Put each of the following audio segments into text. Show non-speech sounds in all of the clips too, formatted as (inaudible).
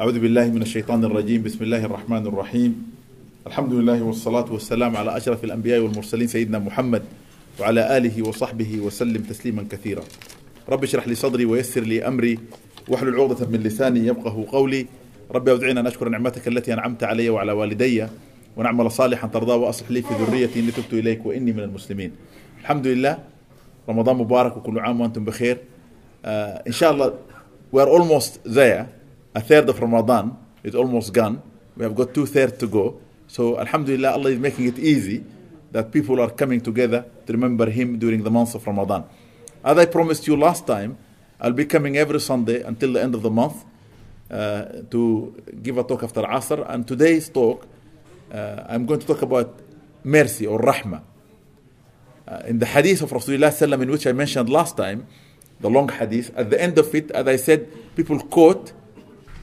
أعوذ بالله من الشيطان الرجيم. بسم الله الرحمن الرحيم. الحمد لله والصلاة والسلام على أشرف الأنبياء والمرسلين سيدنا محمد وعلى آله وصحبه وسلم تسليما كثيرا. رب اشرح لي صدري ويسر لي أمري. واحلل عقدة من لساني يفقه قولي. رب أودعنا أن أشكر نعمتك التي أنعمت علي وعلى والدي ونعمل صالحا ترضاه وأصلح لي في ذريتي إني تبت إليك وإني من المسلمين. الحمد لله رمضان مبارك وكل عام وأنتم بخير. uh, إن شاء الله we are almost there. A third of Ramadan is almost gone. We have got two thirds to go. So Alhamdulillah Allah is making it easy that people are coming together to remember Him during the month of Ramadan. As I promised you last time I'll be coming every Sunday until the end of the month uh, to give a talk after Asr. And today's talk uh, I'm going to talk about mercy or rahmah. Uh, in the hadith of Rasulullah in which I mentioned last time, the long hadith, at the end of it, as I said, people quote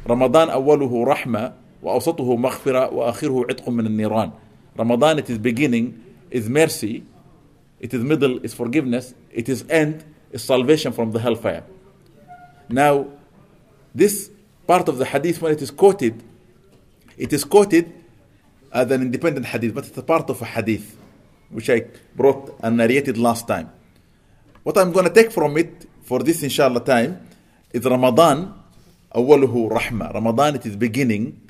Ramadan أوله رحمة وأوسطه مغفرة وآخره عتق من النيران. Ramadan, it is beginning, is mercy, it is middle, is forgiveness, it is end, is salvation from the hellfire. Now, this part of the hadith, when it is quoted, it is quoted as an independent hadith, but it's a part of a hadith, which I brought and narrated last time. What I'm going to take from it for this inshallah time is Ramadan, أوله رحمة. Ramadan, it is beginning,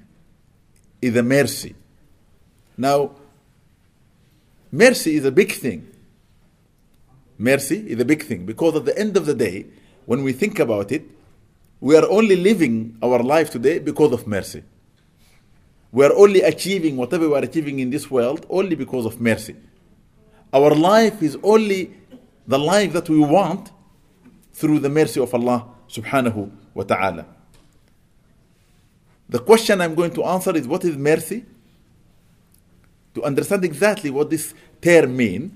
is a mercy. Now, mercy is a big thing. Mercy is a big thing because at the end of the day, when we think about it, we are only living our life today because of mercy. We are only achieving whatever we are achieving in this world only because of mercy. Our life is only the life that we want through the mercy of Allah subhanahu wa ta'ala. The question I'm going to answer is what is mercy? To understand exactly what this term means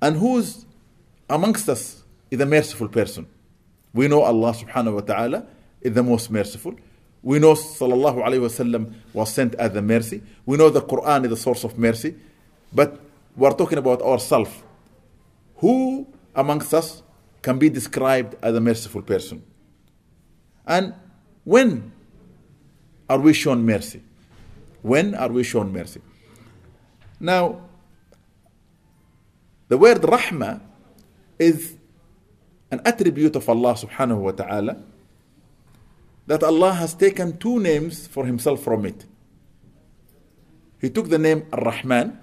and who's amongst us is a merciful person. We know Allah subhanahu wa ta'ala is the most merciful. We know Sallallahu Alaihi Wasallam was sent as a mercy. We know the Quran is the source of mercy. But we're talking about ourselves. Who amongst us can be described as a merciful person? And when are we shown mercy? When are we shown mercy? Now, the word rahmah is an attribute of Allah subhanahu wa ta'ala that Allah has taken two names for himself from it. He took the name Ar-Rahman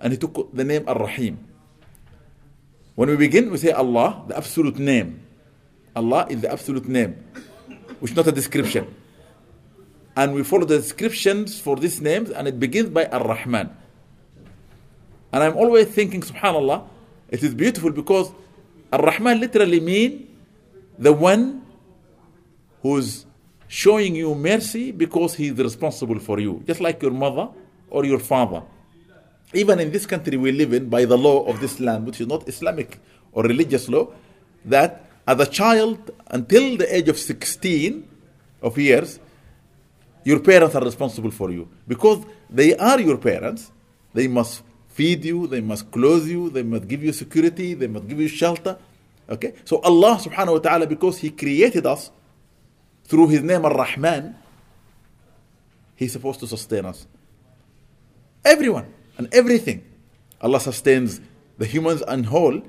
and he took the name Ar-Rahim. When we begin, we say Allah, the absolute name. Allah is the absolute name, which is not a description. And we follow the descriptions for these names, and it begins by Ar-Rahman. And I'm always thinking, subhanAllah, it is beautiful because Ar-Rahman literally means the one who's showing you mercy because he is responsible for you, just like your mother or your father. Even in this country we live in, by the law of this land, which is not Islamic or religious law, that as a child until the age of 16 of years, your parents are responsible for you. Because they are your parents, they must feed you, they must clothe you, they must give you security, they must give you shelter. Okay? So Allah subhanahu wa ta'ala, because He created us, through his name Ar-Rahman, he's supposed to sustain us. Everyone and everything. Allah sustains the humans and whole,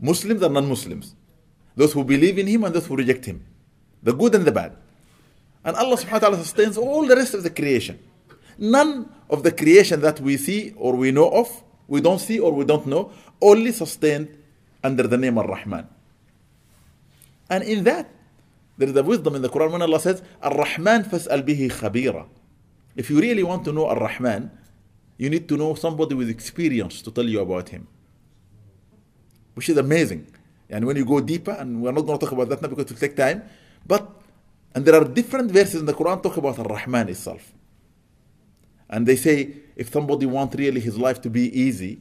Muslims and non-Muslims. Those who believe in him and those who reject him. The good and the bad. And Allah subhanahu wa ta'ala sustains all the rest of the creation. None of the creation that we see or we know of, we don't see or we don't know, only sustained under the name Ar-Rahman. And in that, there is a wisdom in the Quran when Allah says, Ar-Rahman fas'al bihi khabira. If you really want to know Ar-Rahman, you need to know somebody with experience to tell you about him. Which is amazing. And when you go deeper, and we're not going to talk about that now because it will take time, but, and there are different verses in the Quran talk about Ar-Rahman itself. And they say, if somebody wants really his life to be easy,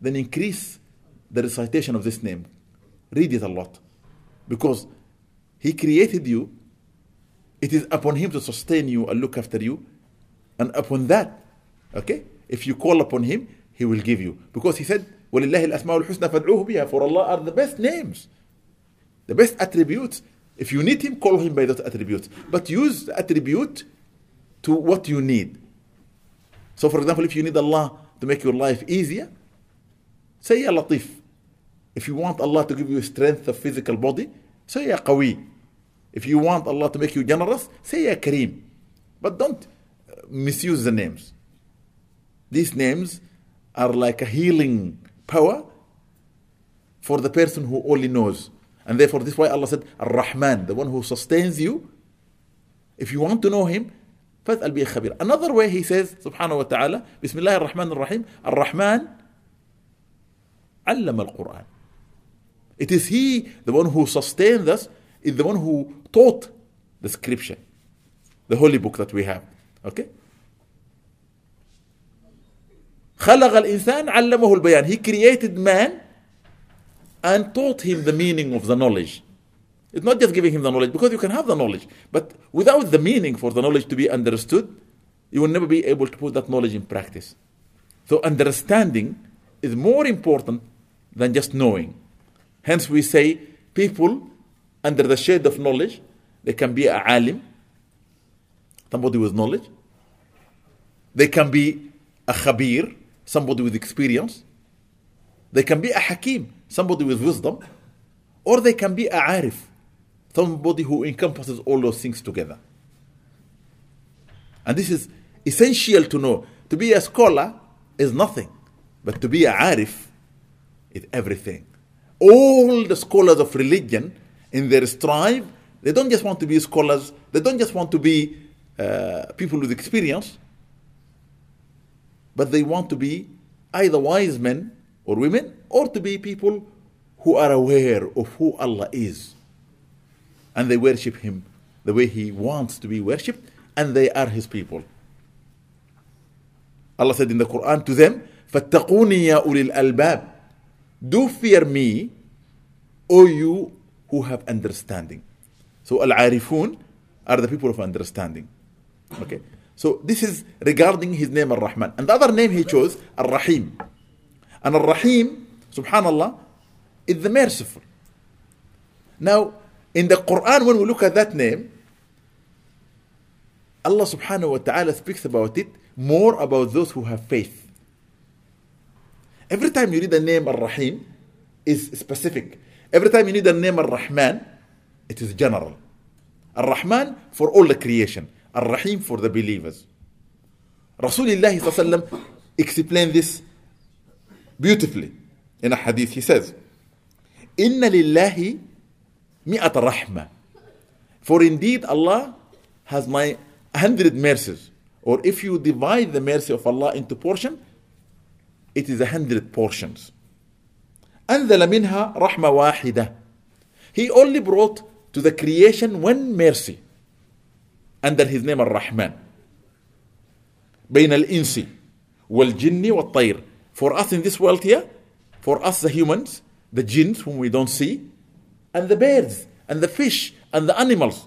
then increase the recitation of this name. Read it a lot. Because he created you. It is upon Him to sustain you and look after you. And upon that, okay, if you call upon Him, He will give you. Because He said, وَلِلَّهِ الْأَسْمَاءُ الْحُسْنَى فَادْعُوهُ بِهَا For Allah are the best names, the best attributes. if you need him, call him by those attributes. But use the attribute to what you need. So, for example, if you need Allah to make your life easier, say Ya Latif. If you want Allah to give you strength of physical body, say Ya Qawi. If you want Allah to make you generous, say Ya Kareem. But don't uh, misuse the names. These names are like a healing power for the person who only knows. And therefore, this is why Allah said, Ar-Rahman, the one who sustains you. If you want to know Him, فاسأل به خبير. Another way he says, subhanahu wa ta'ala, بسم الله الرحمن الرحيم, الرحمن علم القرآن. It is He, the one who sustains us, is the one who taught the scripture, the holy book that we have. Okay? خلق الإنسان علمه البيان. He created man and taught him the meaning of the knowledge. It's not just giving him the knowledge, because you can have the knowledge, but without the meaning for the knowledge to be understood, you will never be able to put that knowledge in practice. So, understanding is more important than just knowing. Hence, we say people under the shade of knowledge, they can be a alim, somebody with knowledge, they can be a khabir, somebody with experience, they can be a hakim, somebody with wisdom, or they can be a arif, somebody who encompasses all those things together. And this is essential to know. To be a scholar is nothing, but to be a arif is everything. All the scholars of religion, in their strive, they don't just want to be scholars, they don't just want to be uh, people with experience, but they want to be either wise men or women, or to be people who are aware of who Allah is and they worship Him the way He wants to be worshipped, and they are His people. Allah said in the Quran to them, فَاتَّقُونِي يَا أُولِي الْأَلْبَابِ Do fear me, O you who have understanding. So Al-Arifun are the people of understanding. Okay. So this is regarding his name Ar-Rahman. And the other name he chose, Ar-Rahim. And Ar-Rahim, subhanallah, is the merciful. Now, in the Quran, when we look at that name, Allah subhanahu wa ta'ala speaks about it more about those who have faith. Every time you read the name Ar-Rahim, is specific. Every time you read the name Ar-Rahman, it is general. Ar-Rahman for all the creation. Ar-Rahim for the believers. Rasulullah explained this beautifully in a hadith. He says, "Inna lillahi mi'at rahma." For indeed Allah has my hundred mercies. Or if you divide the mercy of Allah into portion, it is a hundred portions. أنزل منها رحمة واحدة. He only brought to the creation one mercy under his name Ar-Rahman. بين الإنس والجن والطير. For us in this world here, for us the humans, the jinns whom we don't see, and the birds, and the fish, and the animals.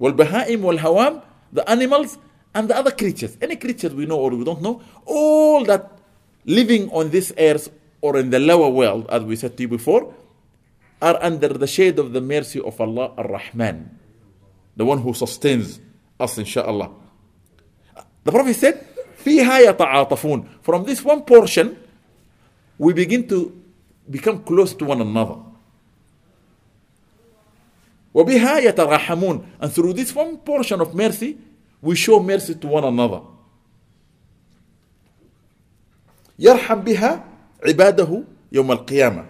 والبهائم والهوام, the animals and the other creatures, any creatures we know or we don't know, all that living on this earth or in the lower world, as we said to you before, are under the shade of the mercy of Allah Ar-Rahman, the one who sustains us, inshallah. The Prophet said, فيها يتعاطفون. From this one portion, we begin to become close to one another. وبها يتراحمون. And through this one portion of mercy, we show mercy to one another. يرحم بها عباده يوم القيامة.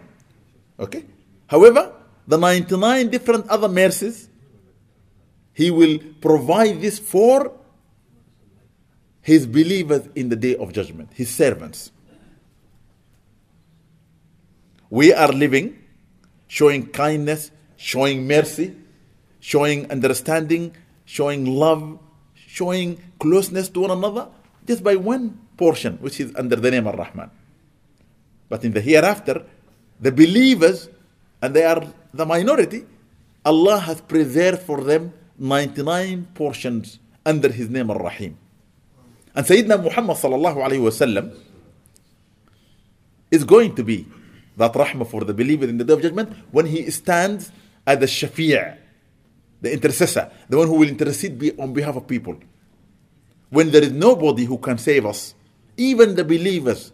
Okay? However, the 99 different other mercies, He will provide this for His believers in the day of judgment, His servants. We are living, showing kindness, showing mercy, showing understanding, showing love, showing closeness to one another just by one portion, which is under the name of Rahman. But in the hereafter, the believers, and they are the minority, Allah has preserved for them 99 portions under His name Ar-Rahim. And Sayyidina Muhammad sallallahu alayhi wasallam is going to be that rahmah for the believer in the day of judgment when he stands as the shafi', the intercessor, the one who will intercede on behalf of people. When there is nobody who can save us, even the believers,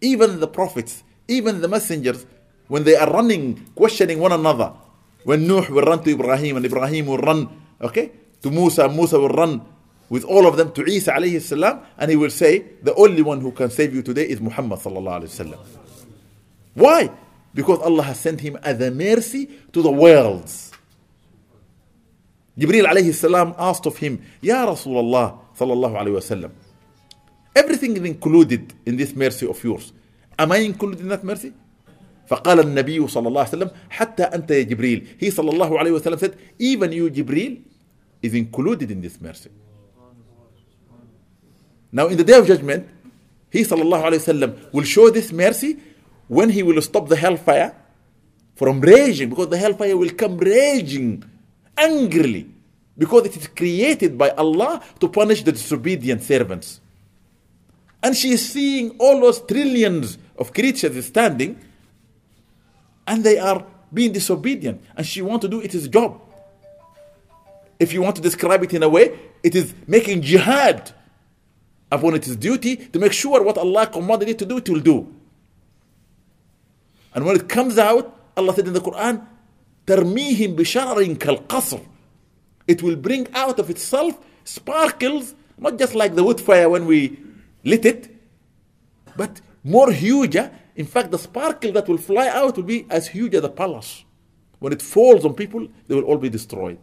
even the prophets, even the messengers, when they are running, questioning one another, when Nuh will run to Ibrahim and Ibrahim will run, okay, to Musa, Musa will run with all of them to Isa alayhi salam, and he will say, the only one who can save you today is Muhammad sallallahu alayhi wasallam. Why? Because Allah has sent him as a mercy to the worlds. Jibril alayhi salam asked of him, Ya Rasulullah sallallahu alayhi wasallam, everything is included in this mercy of yours. Am I included in that mercy? فقال النبي صلى الله عليه وسلم حتى أنت يا جبريل he صلى الله عليه وسلم said even you Jibril is included in this mercy now in the day of judgment he صلى الله عليه وسلم will show this mercy when he will stop the hellfire from raging because the hellfire will come raging angrily because it is created by Allah to punish the disobedient servants and she is seeing all those trillions of creatures standing and they are being disobedient and she want to do its job if you want to describe it in a way it is making jihad upon its duty to make sure what allah commanded it to do it will do and when it comes out allah said in the quran ترميهم بشرر كالقصر it will bring out of itself sparkles not just like the wood fire when we lit it but more huge in fact, the sparkle that will fly out will be as huge as a palace. When it falls on people, they will all be destroyed.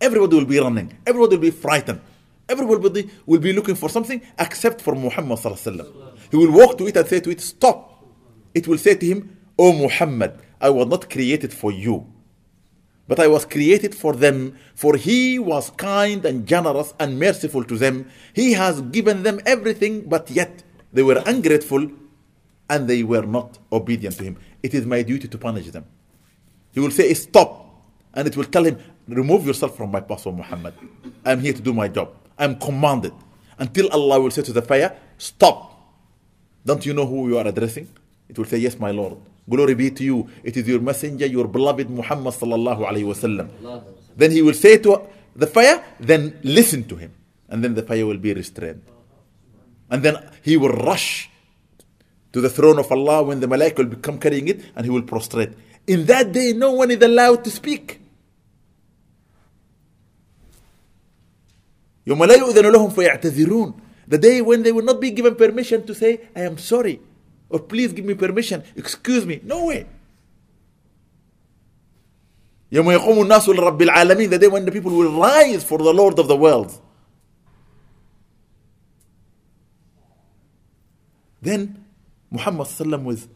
Everybody will be running. Everybody will be frightened. Everybody will be looking for something except for Muhammad. He will walk to it and say to it, Stop. It will say to him, O Muhammad, I was not created for you, but I was created for them, for he was kind and generous and merciful to them. He has given them everything, but yet they were ungrateful and they were not obedient to him. It is my duty to punish them. He will say, Stop. And it will tell him, Remove yourself from my path, O Muhammad. I'm here to do my job. I'm commanded. Until Allah will say to the fire, Stop. Don't you know who you are addressing? It will say, Yes, my Lord. Glory be to you. It is your messenger, your beloved Muhammad sallallahu alayhi. Then he will say to the fire, Then listen to him. And then the fire will be restrained. And then he will rush to the throne of Allah when the malaika will come carrying it and he will prostrate. In that day, no one is allowed to speak. يوم لا يؤذن لهم فيعتذرون the day when they will not be given permission to say I am sorry or please give me permission excuse me no way يوم يقوم الناس لرب العالمين the day when the people will rise for the Lord of the world then Muhammad sallam was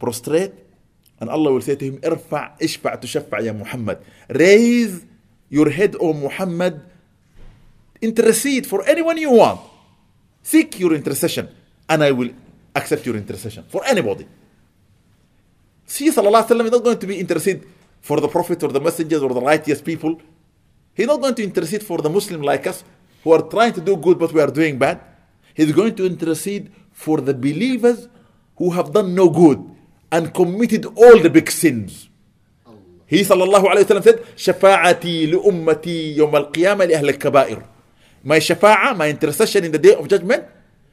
prostrate and Allah will say to him, Irfa' ishfa' tushaffa' ya Muhammad. Raise your head, O Muhammad. Intercede for anyone you want. Seek your intercession and I will accept your intercession for anybody. See, Sallallahu Alaihi Wasallam is not going to be intercede for the Prophet or the messengers or the righteous people. He's not going to intercede for the Muslim like us who are trying to do good but we are doing bad. He's going to intercede for the believers who have done no good and committed all the big sins. He sallallahu alayhi wa sallam said, شفاعتي لأمتي يوم القيامة لأهل الكبائر. My shafa'a, my intercession in the day of judgment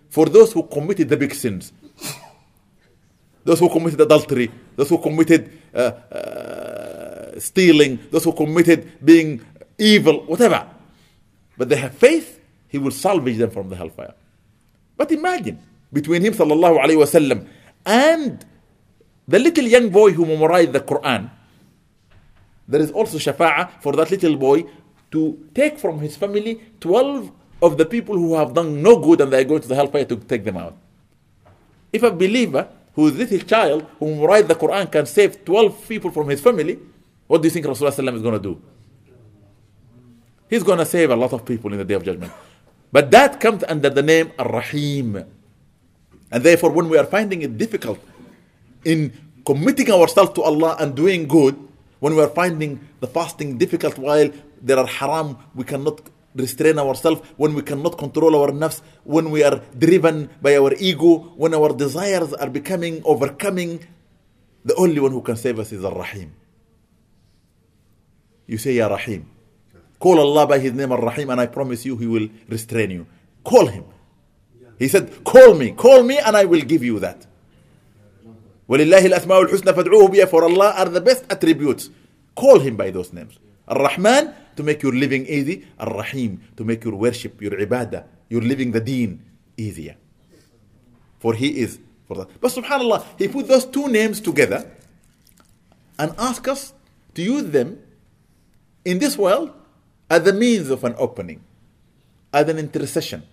for those who committed the big sins. Those who committed adultery, those who committed uh, uh, stealing, those who committed being evil, whatever. But they have faith, he will salvage them from the hellfire. But imagine, between him sallallahu wasallam and the little young boy who memorized the Quran, there is also shafa'a for that little boy to take from his family 12 of the people who have done no good and they are going to the hellfire to take them out. If a believer who is little child who memorized the Quran can save 12 people from his family, what do you think Rasulullah is going to do? He's going to save a lot of people in the day of judgment. But that comes under the name Ar-Rahim. And therefore, when we are finding it difficult in committing ourselves to Allah and doing good, when we are finding the fasting difficult while there are haram, we cannot restrain ourselves, when we cannot control our nafs, when we are driven by our ego, when our desires are becoming overcoming, the only one who can save us is Ar-Rahim. you say Ya Rahim. Call Allah by His name Ar-Rahim and I promise you He will restrain you. Call Him. He said, call me, call me and I will give you that. وَلِلَّهِ الْأَسْمَاءُ الْحُسْنَى فَادْعُوهُ بِهَا For Allah are the best attributes. Call Him by those names. Ar-Rahman, to make your living easy. Ar-Rahim, to make your worship, your ibadah, your living the deen easier. For He is for that. But subhanAllah, He put those two names together and asked us to use them in this world as a means of an opening, as an intercession,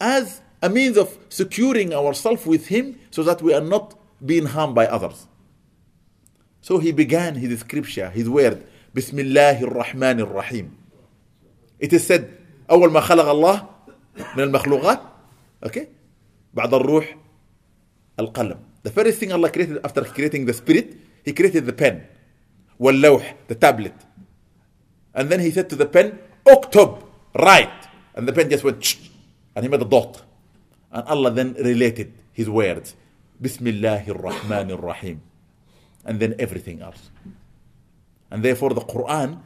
as a means of securing ourselves with Him so that we are not being harmed by others. So he began his scripture, his word, Bismillah ar-Rahman ar-Rahim. It is said, أول ما خلق الله من المخلوقات okay بعد الروح القلم the first thing Allah created after creating the spirit he created the pen واللوح the tablet and then he said to the pen اكتب write and the pen just went Shh, and he made a dot and Allah then related his words Bismillah ar-Rahman ar-Rahim and then everything else and therefore the Quran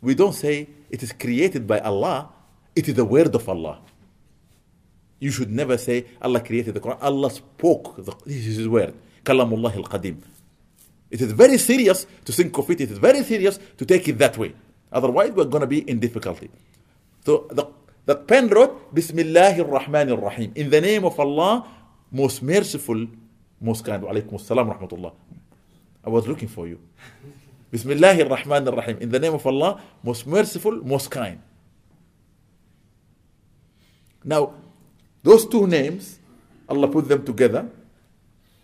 we don't say it is created by Allah it is the word of Allah. You should never say Allah created the Quran. Allah spoke the, this is his word. Kalamullah al-Qadim. It is very serious to think of it. It is very serious to take it that way. Otherwise we're going to be in difficulty. So the, the pen wrote Bismillah ar-Rahman ar-Rahim in the name of Allah most merciful most kind. Alaykum assalam rahmatullah. I was looking for you Bismillah ar-Rahman ar-Rahim in the name of Allah most merciful most kind. Now those two names Allah put them together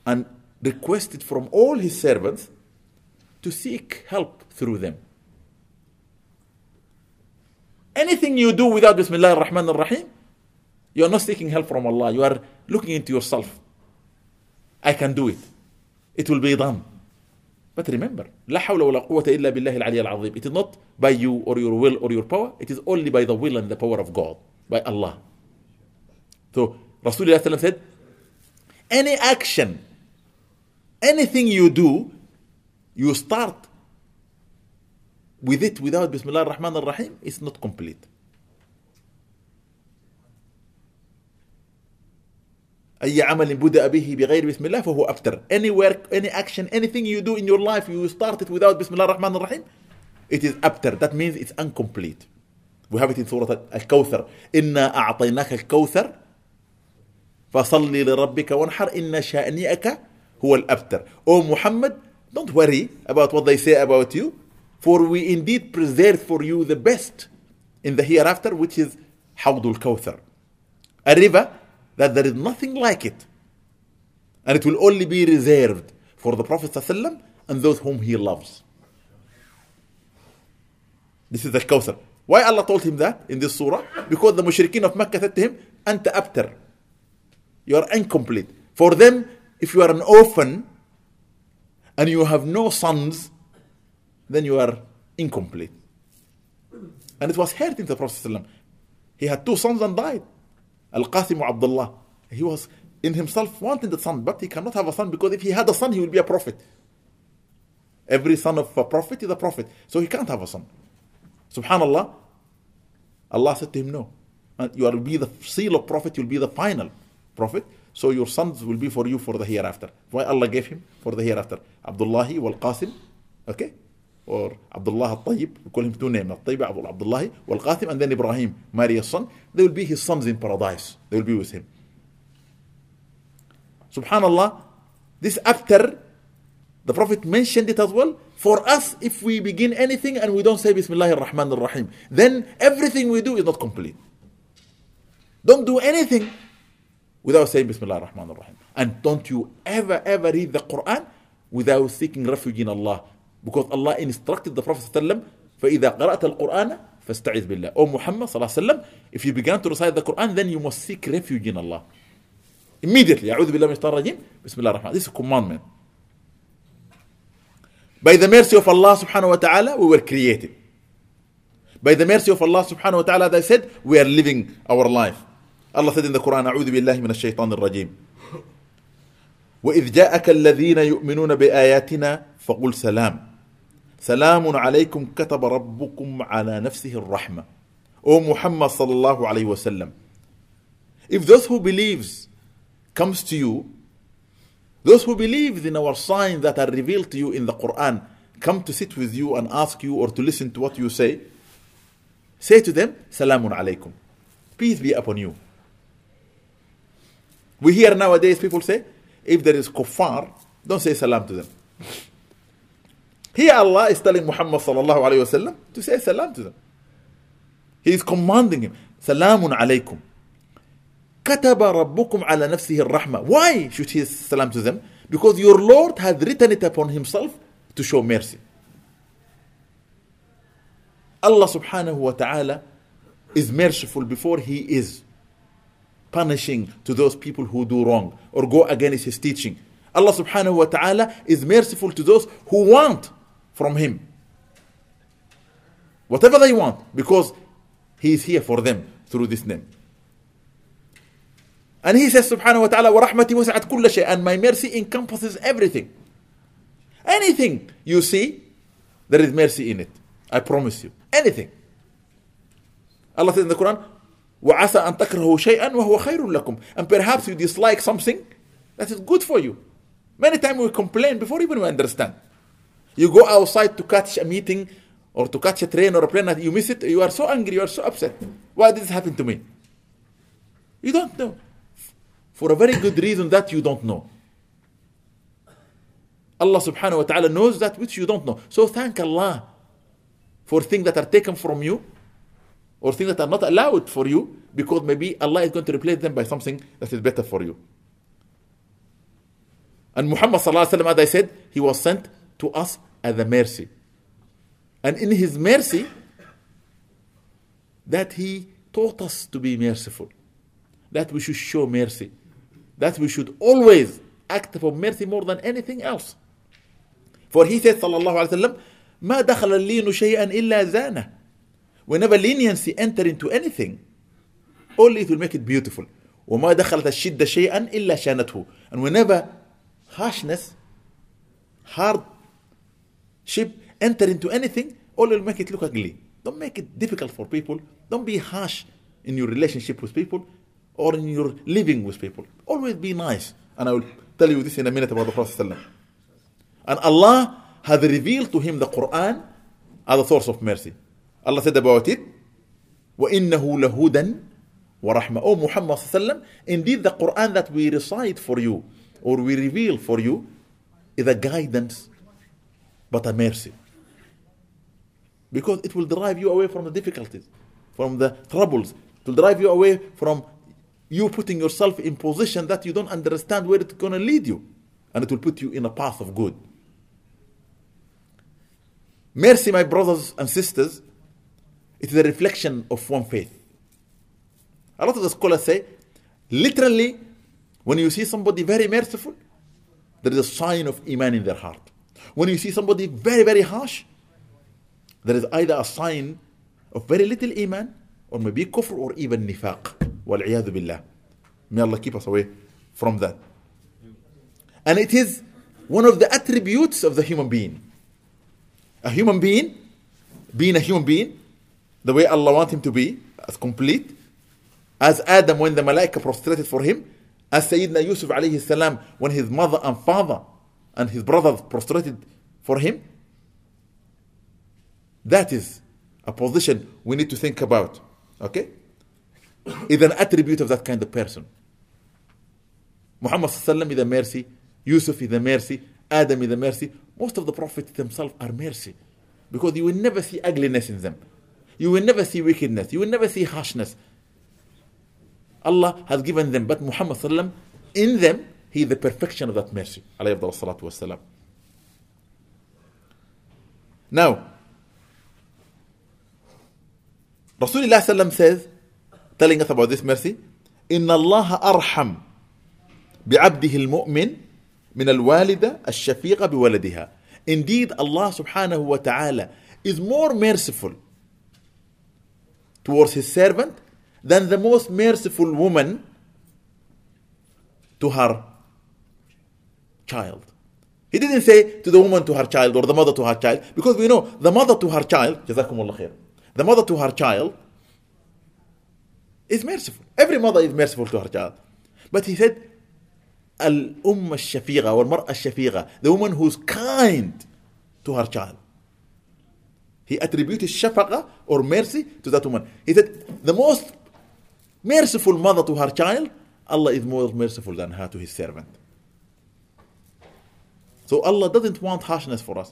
and requested from all his servants to seek help through them. Anything you do without Bismillah ar-Rahman ar-Rahim you are not seeking help from Allah. You are looking into yourself. I can do it. It will be done. But remember, لا حول ولا قوة إلا بالله العلي العظيم. It is not by you or your will or your power. It is only by the will and the power of God, by Allah. So Rasulullah said, any action, anything you do, you start with it without Bismillah ar-Rahman ar-Rahim, it's not complete. أي عمل بدأ به بغير بسم الله فهو أبتر any work any action anything you do in your life you start it without بسم الله الرحمن الرحيم it is أبتر that means it's incomplete we have it in سورة الكوثر إنا أعطيناك الكوثر فصل لربك وانحر إن شانئك هو الأبتر Oh Muhammad don't worry about what they say about you for we indeed preserve for you the best in the hereafter which is حوض الكوثر a river that there is nothing like it. And it will only be reserved for the Prophet ﷺ and those whom he loves. This is the Kawthar. Why Allah told him that in this surah? Because the mushrikeen of Mecca said to him, Anta abtar. You are incomplete. For them, if you are an orphan and you have no sons, then you are incomplete. And it was hurting the Prophet. ﷺ. He had two sons and died. Al-Qasim Abdullah. He was in himself wanting a son, but he cannot have a son because if he had a son, he will be a prophet. Every son of a prophet is a prophet. So he can't have a son. Subhanallah. Allah said to him, No. And you will be the seal of prophet, you'll be the final prophet. So your sons will be for you for the hereafter. Why Allah gave him for the hereafter? Abdullahi wal Qasim. Okay? Or Abdullah al Tayyib. We call him two names. Al Tayyib, Abdullahi wal Qasim, and then Ibrahim, Maria's son. They will be his sons in paradise. They will be with him. Subhanallah. This after the Prophet mentioned it as well. For us, if we begin anything and we don't say Bismillah ar-Rahman ar-Rahim, then everything we do is not complete. Don't do anything without saying Bismillah ar-Rahman ar-Rahim. And don't you ever, ever read the Quran without seeking refuge in Allah. Because Allah instructed the Prophet ﷺ, فَإِذَا قَرَأْتَ الْقُرْآنَ فَاسْتَعِذْ بِالله. O Muhammad ﷺ, if you began to recite the Quran, then you must seek refuge in Allah. Immediately, أعوذ بالله من الشيطان الرجيم, Bismillah ar-Rahman. This is a commandment. By the mercy of Allah subhanahu wa ta'ala, we were created. By the mercy of Allah subhanahu wa ta'ala, as I said, we are living our life. Allah said in the Quran, أعوذ بالله من الشيطان الرجيم. وإذ جاءك الذين يؤمنون بآياتنا فقل سلام سلام عليكم كتب ربكم على نفسه الرحمة O Muhammad sallallahu alayhi wasallam. If those who believes comes to you, those who believe in our signs that are revealed to you in the Quran come to sit with you and ask you or to listen to what you say, say to them, Salamun alaykum. Peace be upon you. We hear nowadays people say, if there is kuffar, don't say salam to them. Here Allah is telling Muhammad sallallahu alayhi wasallam to say salam to them. He is commanding him, salamun alaykum. Kataba rabbukum على نفسه الرحمة." Why should he salam to them? Because your Lord has written it upon himself to show mercy. Allah subhanahu wa ta'ala is merciful before he is punishing to those people who do wrong or go against his teaching. Allah subhanahu wa ta'ala is merciful to those who want from him. Whatever they want, because he is here for them through this name. And he says subhanahu wa ta'ala, وَرَحْمَتِي وَسَعَتْ كُلَّ شَيْءٍ And my mercy encompasses everything. Anything you see, there is mercy in it. I promise you. Anything. Allah says in the Quran, وَعَسَى أَن تَكْرَهُ شَيْئًا وَهُوَ خَيْرٌ لَكُمْ And perhaps you dislike something that is good for you. Many times we complain before even we understand. You go outside to catch a meeting or to catch a train or a plane and you miss it, you are so angry, you are so upset. Why did this happen to me? You don't know. For a very good reason that you don't know. Allah subhanahu wa ta'ala knows that which you don't know. So thank Allah for things that are taken from you or things that are not allowed for you because maybe Allah is going to replace them by something that is better for you. And Muhammad sallallahu alaihi wasallam, as I said, he was sent to us as a mercy. And in his mercy, that he taught us to be merciful, that we should show mercy, that we should always act for mercy more than anything else. For he said, sallallahu alaihi wasallam, ما دخل اللين شيئا إلا زانه. Whenever leniency enter into anything, only it will make it beautiful. وما دخلت الشدة شيئا إلا شانته. And whenever harshness, hardship enter into anything, only will make it look ugly. Don't make it difficult for people. Don't be harsh in your relationship with people or in your living with people. Always be nice. And I will tell you this in a minute about the Prophet. And Allah has revealed to him the Quran as a source of mercy. Allah said about it, وَإِنَّهُ لَهُدًا وَرَحْمَةً O Muhammad sallam, indeed the Quran that we recite for you or we reveal for you is a guidance but a mercy. Because it will drive you away from the difficulties, from the troubles. It will drive you away from you putting yourself in position that you don't understand where it's going to lead you. And it will put you in a path of good. Mercy, my brothers and sisters, it is a reflection of one faith. A lot of the scholars say, literally, when you see somebody very merciful, there is a sign of Iman in their heart. When you see somebody very, very harsh, there is either a sign of very little Iman or maybe kufr or even nifaq. Wal'iyadu. May Allah keep us away from that. And it is one of the attributes of the human being. A human being, being a human being, the way Allah wants him to be, as complete, as Adam when the Malaika prostrated for him, as Sayyidina Yusuf alayhi salam when his mother and father and his brothers prostrated for him. That is a position we need to think about. Okay? Is an attribute of that kind of person. Muhammad is a mercy, Yusuf is a mercy, Adam is a mercy. Most of the prophets themselves are mercy. Because you will never see ugliness in them. You will never see wickedness. You will never see harshness. Allah has given them, but Muhammad in them, he is the perfection of that mercy. Now, Rasulullah says, telling us about this mercy, إن الله أرحم بعبده المؤمن من الوالدة الشفيقة بولدها. Indeed, Allah subhanahu wa ta'ala is more merciful towards his servant than the most merciful woman to her child. He didn't say to the woman to her child or the mother to her child, because we know the mother to her child, Jazakumullah khair, the mother to her child is merciful. Every mother is merciful to her child. But he said, Al-Umm al-Shafiqa or Mar al-Shafiqa, the woman who's kind to her child. He attributed shafaqa or mercy to that woman. He said, the most merciful mother to her child, Allah is more merciful than her to his servant. So Allah doesn't want harshness for us.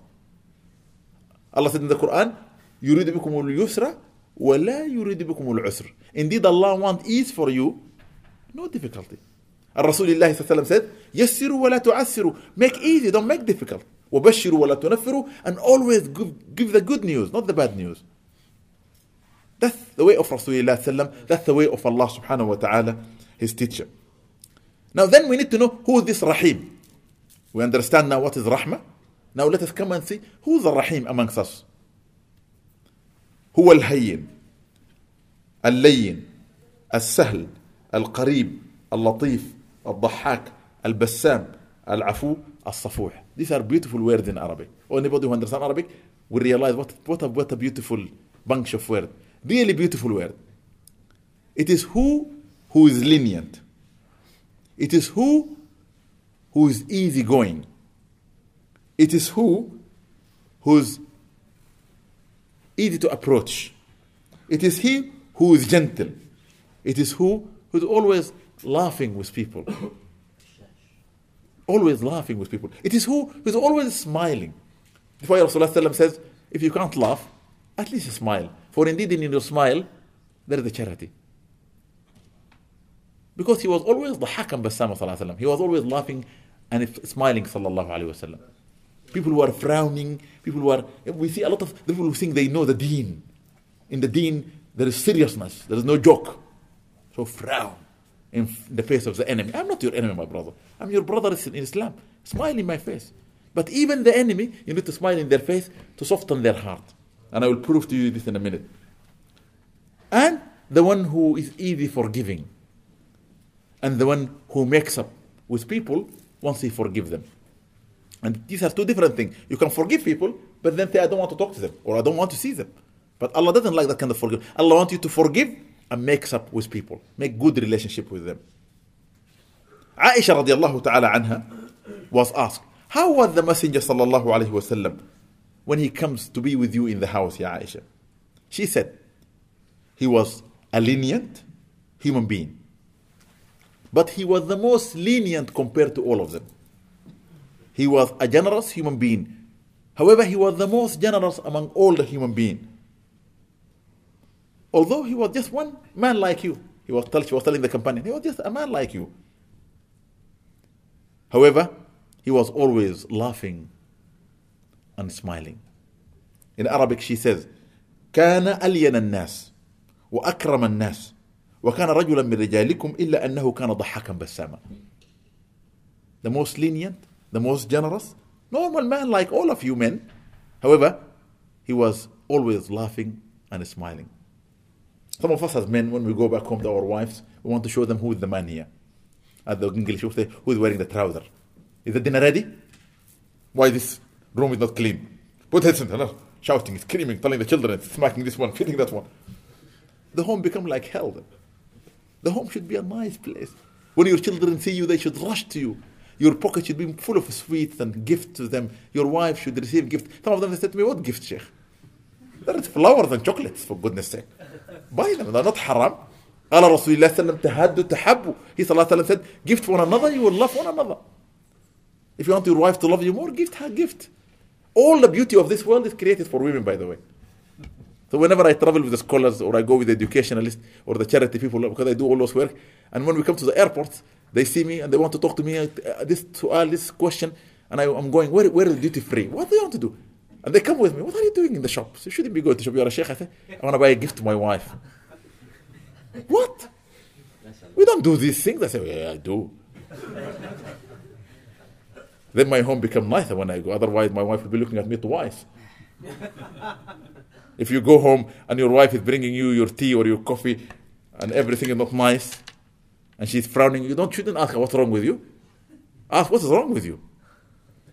Allah said in the Quran, يريد بكم اليسر ولا يريد بكم العسر. Indeed, Allah wants ease for you, no difficulty. الرسول الله صلى الله عليه وسلم said, يسروا ولا تعسروا. Make easy, don't make difficult. وبشروا ولا تنفروا and always give, give the good news, not the bad news. That's the way of Rasulullah sallam. That's the way of Allah subhanahu wa ta'ala, his teacher. Now then we need to know who is this Rahim. We understand now what is Rahmah. Now let us come and see who is the Rahim amongst us. هو الهين اللين السهل القريب اللطيف الضحاك البسام العفو الصفوح These are beautiful words in Arabic. Anybody who understands Arabic will realize what, what, a, what a beautiful bunch of words. Really beautiful word. It is who who is lenient. It is who who is easygoing. It is who who's easy to approach. It is he who is gentle. It is who who's always laughing with people. (coughs) always laughing with people. It is who who's always smiling. That's why Rasulullah says, if you can't laugh, at least smile. For indeed in your smile, there is a charity. Because he was always the Hakam Bassam, he was always laughing and if smiling sallallahu alayhi wasallam. People who are frowning, people who are, we see a lot of people who think they know the deen. In the deen, there is seriousness, there is no joke. So frown in the face of the enemy. I'm not your enemy, my brother. I'm your brother in Islam. Smile in my face. But even the enemy, you need to smile in their face to soften their heart. And I will prove to you this in a minute. And the one who is easy forgiving. And the one who makes up with people once he forgives them. And these are two different things. You can forgive people, but then say, I don't want to talk to them, or I don't want to see them. But Allah doesn't like that kind of forgive. Allah wants you to forgive and make up with people. Make good relationship with them. Aisha radiallahu ta'ala anha was asked, How was the Messenger sallallahu alayhi wasallam when he comes to be with you in the house, Ya Aisha? She said, He was a lenient human being. But he was the most lenient compared to all of them. He was a generous human being. However, he was the most generous among all the human beings. Although he was just one man like you. He was, tell, she was telling the companion, he was just a man like you. However, he was always laughing and smiling. In Arabic, she says, كان ألين الناس وأكرم الناس وكان رجلا من رجالكم إلا أنه كان ضحكا بساما. The most lenient, the most generous, normal man like all of you men. However, he was always laughing and smiling. Some of us as men, when we go back home to our wives, we want to show them who is the man here. At the English, we say, who is wearing the trouser? Is the dinner ready? Why this room is not clean? Put heads in, shouting, screaming, telling the children, smacking this one, feeding that one. The home become like hell. Then. The home should be a nice place. When your children see you, they should rush to you. Your pocket should be full of sweets and gifts to them. Your wife should receive gifts. Some of them they said to me, What gift, Sheikh? There is flowers and chocolates, for goodness sake. Buy them, they're not haram. قال رسول الله صلى الله عليه وسلم تهادوا تحبوا. He صلى الله عليه وسلم said, gift one another, you will love one another. If you want your wife to love you more, gift her gift. All the beauty of this world is created for women, by the way. So whenever I travel with the scholars or I go with the educationalists or the charity people, because I do all those work, and when we come to the airport, they see me and they want to talk to me, uh, this su'al, this question, and I, am going, where, where is duty free? What do you want to do? And they come with me, what are you doing in the shop? So you shouldn't be going to shop. You're a sheikh. I say, I want to buy a gift to my wife. (laughs) what? We don't do these things. I say, yeah, I do. (laughs) then my home become nicer when I go. Otherwise, my wife will be looking at me twice. (laughs) If you go home and your wife is bringing you your tea or your coffee and everything is not nice and she's frowning, you don't shouldn't ask her what's wrong with you. Ask what is wrong with you.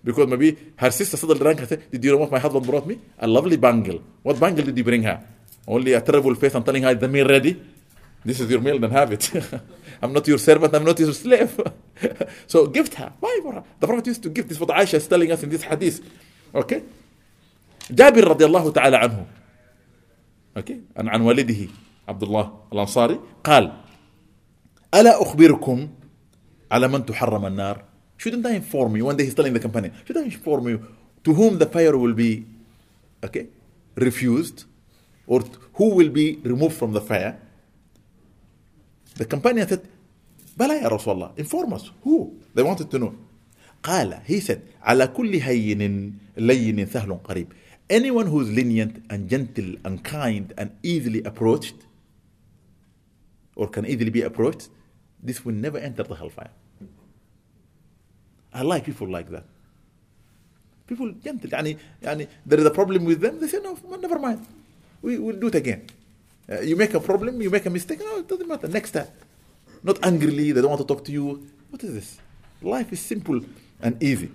Because maybe her sister suddenly rang her said, Did you know what my husband brought me? A lovely bangle. What bangle did he bring her? Only a terrible face and telling her, Is the meal ready? This is your meal, then have it. (laughs) I'm not your servant, I'm not your slave. (laughs) so gift her. Why? The Prophet used to give this what Aisha is telling us in this hadith. Okay? Jabir radiallahu ta'ala anhu. Okay عن عن والده عبد الله الأنصاري قال ألا أخبركم على من تحرم النار Shouldn't I inform you? One day he's telling the companion, should I inform you to whom the fire will be okay, refused or who will be removed from the fire? The companion said, Bala ya Rasulullah, inform us. Who? They wanted to know. قال, he said, على كل هين لين سهل قريب. Anyone who is lenient and gentle and kind and easily approached, or can easily be approached, this will never enter the hellfire. I like people like that. People gentle. Yani, yani, there is a problem with them, they say, no, never mind. We, will do it again. Uh, you make a problem, you make a mistake, no, it doesn't matter. Next time. Not angrily, they don't want to talk to you. What is this? Life is simple and easy.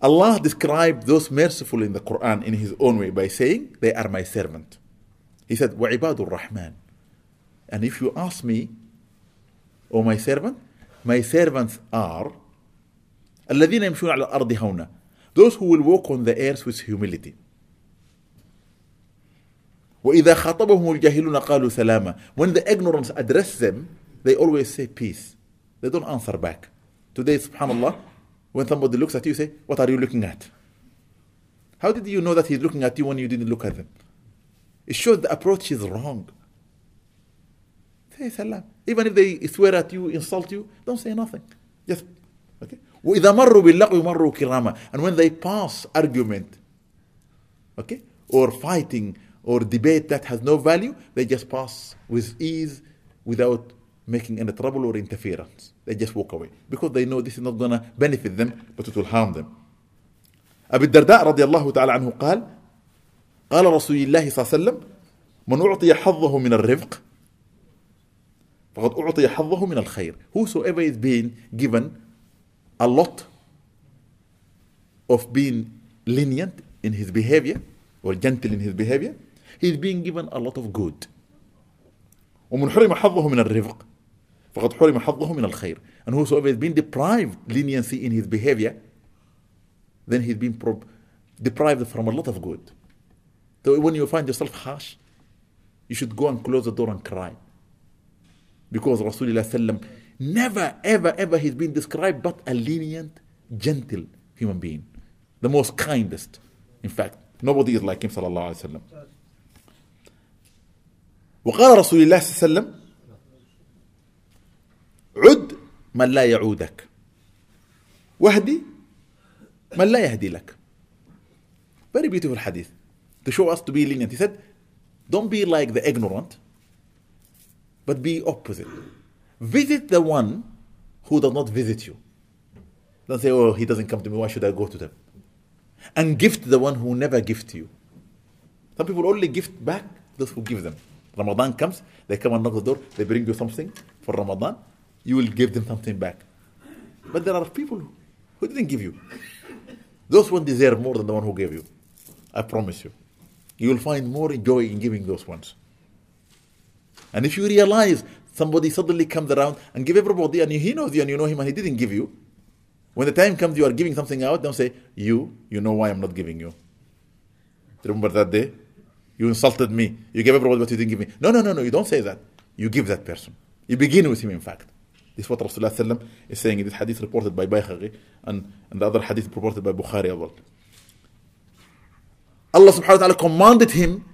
Allah described those merciful in the Quran in His own way by saying, They are my servant. He said, وَعِبَادُ الرَّحْمَنِ And if you ask me, O my servant, my servants are الذين يمشون على الأرض هونا those who will walk on the earth with humility وإذا خاطبهم الجاهلون قالوا سلاما when the ignorance address them they always say peace they don't answer back today subhanallah when somebody looks at you say what are you looking at how did you know that he's looking at you when you didn't look at them it shows the approach is wrong say salam even if they swear at you, insult you, don't say nothing. Just, okay? وإذا مروا باللغو مروا كراما. And when they pass argument, okay, or fighting or debate that has no value, they just pass with ease without making any trouble or interference. They just walk away because they know this is not going to benefit them, but it will harm them. أبي الدرداء رضي الله تعالى عنه قال قال رسول الله صلى الله عليه وسلم من أعطي حظه من الرفق فقد أعطي حظه من الخير whosoever is being given a lot of being lenient in his behavior or gentle in his behavior he is being given a lot of good ومن حرم حظه من الرفق فقد حرم حظه من الخير and whosoever is being deprived leniency in his behavior then he's been deprived from a lot of good so when you find yourself harsh you should go and close the door and cry because Rasulullah sallam never, ever, ever he's been described but a lenient, gentle human being. The most kindest. In fact, nobody is like him sallallahu alayhi wa sallam. وقال رسول الله صلى الله عليه وسلم عد من لا يعودك واهدي من لا يهدي لك very beautiful hadith to show us to be lenient he said don't be like the ignorant but be opposite. Visit the one who does not visit you. Don't say, oh, he doesn't come to me, why should I go to them? And gift the one who never gift you. Some people only gift back those who give them. Ramadan comes, they come and knock the door, they bring you something for Ramadan, you will give them something back. But there are people who didn't give you. Those ones deserve more than the one who gave you. I promise you. You will find more joy in giving those ones. And if you realize somebody suddenly comes around and give everybody and he knows you and you know him and he didn't give you, when the time comes you are giving something out, don't say, You, you know why I'm not giving you. Remember that day? You insulted me. You gave everybody what you didn't give me. No, no, no, no, you don't say that. You give that person. You begin with him, in fact. This is what Rasulullah is saying in this hadith reported by Bayhaqi and, and the other hadith reported by Bukhari as well. Allah subhanahu wa ta'ala commanded him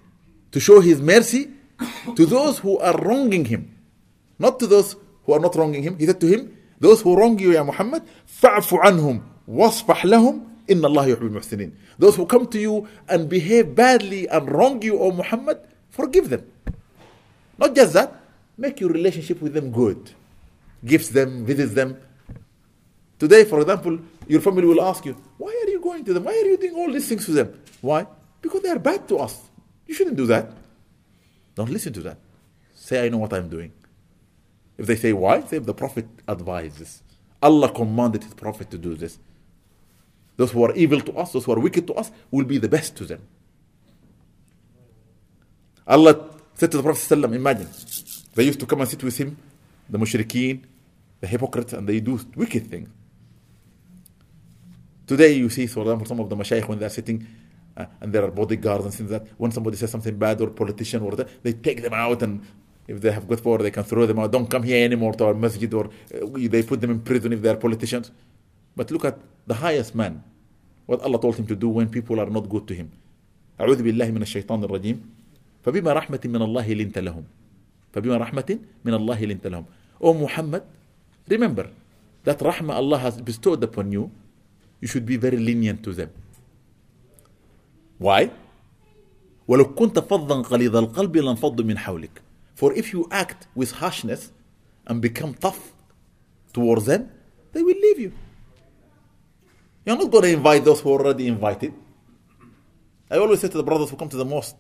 to show his mercy to those who are wronging him, not to those who are not wronging him. He said to him, Those who wrong you, Ya Muhammad, fa'fu anhum, wasfah lahum, inna Allah yuhibbul muhsinin. Those who come to you and behave badly and wrong you, O Muhammad, forgive them. Not just that, make your relationship with them good. Gifts them, visits them. Today, for example, your family will ask you, Why are you going to them? Why are you doing all these things to them? Why? Because they are bad to us. You shouldn't do that. Don't listen to that. Say, I know what I'm doing. If they say, why? Say, the Prophet advises. Allah commanded his Prophet to do this. those who are evil to us, those who are wicked to us, will be the best to them. Allah said to the Prophet imagine, they used to come and sit with him, the mushrikeen, the hypocrites, and they do wicked things. Today you see, for example, some of the mashayikh when they're sitting uh, and there are bodyguards and things like that, when somebody says something bad or politician or that, they take them out and if they have good power, they can throw them out. Don't come here anymore to our masjid or uh, they put them in prison if they are politicians. But look at the highest man, what Allah told him to do when people are not good to him. أعوذ بالله من الشيطان الرجيم فبما رحمة من الله لنت لهم فبما رحمة من الله لنت لهم Oh Muhammad, remember that rahmah Allah has bestowed upon you, you should be very lenient to them. Why? ولو كنت فظا غليظ القلب لانفضوا من حولك. For if you act with harshness and become tough towards them, they will leave you. You're not going to invite those who are already invited. I always say to the brothers who come to the mosque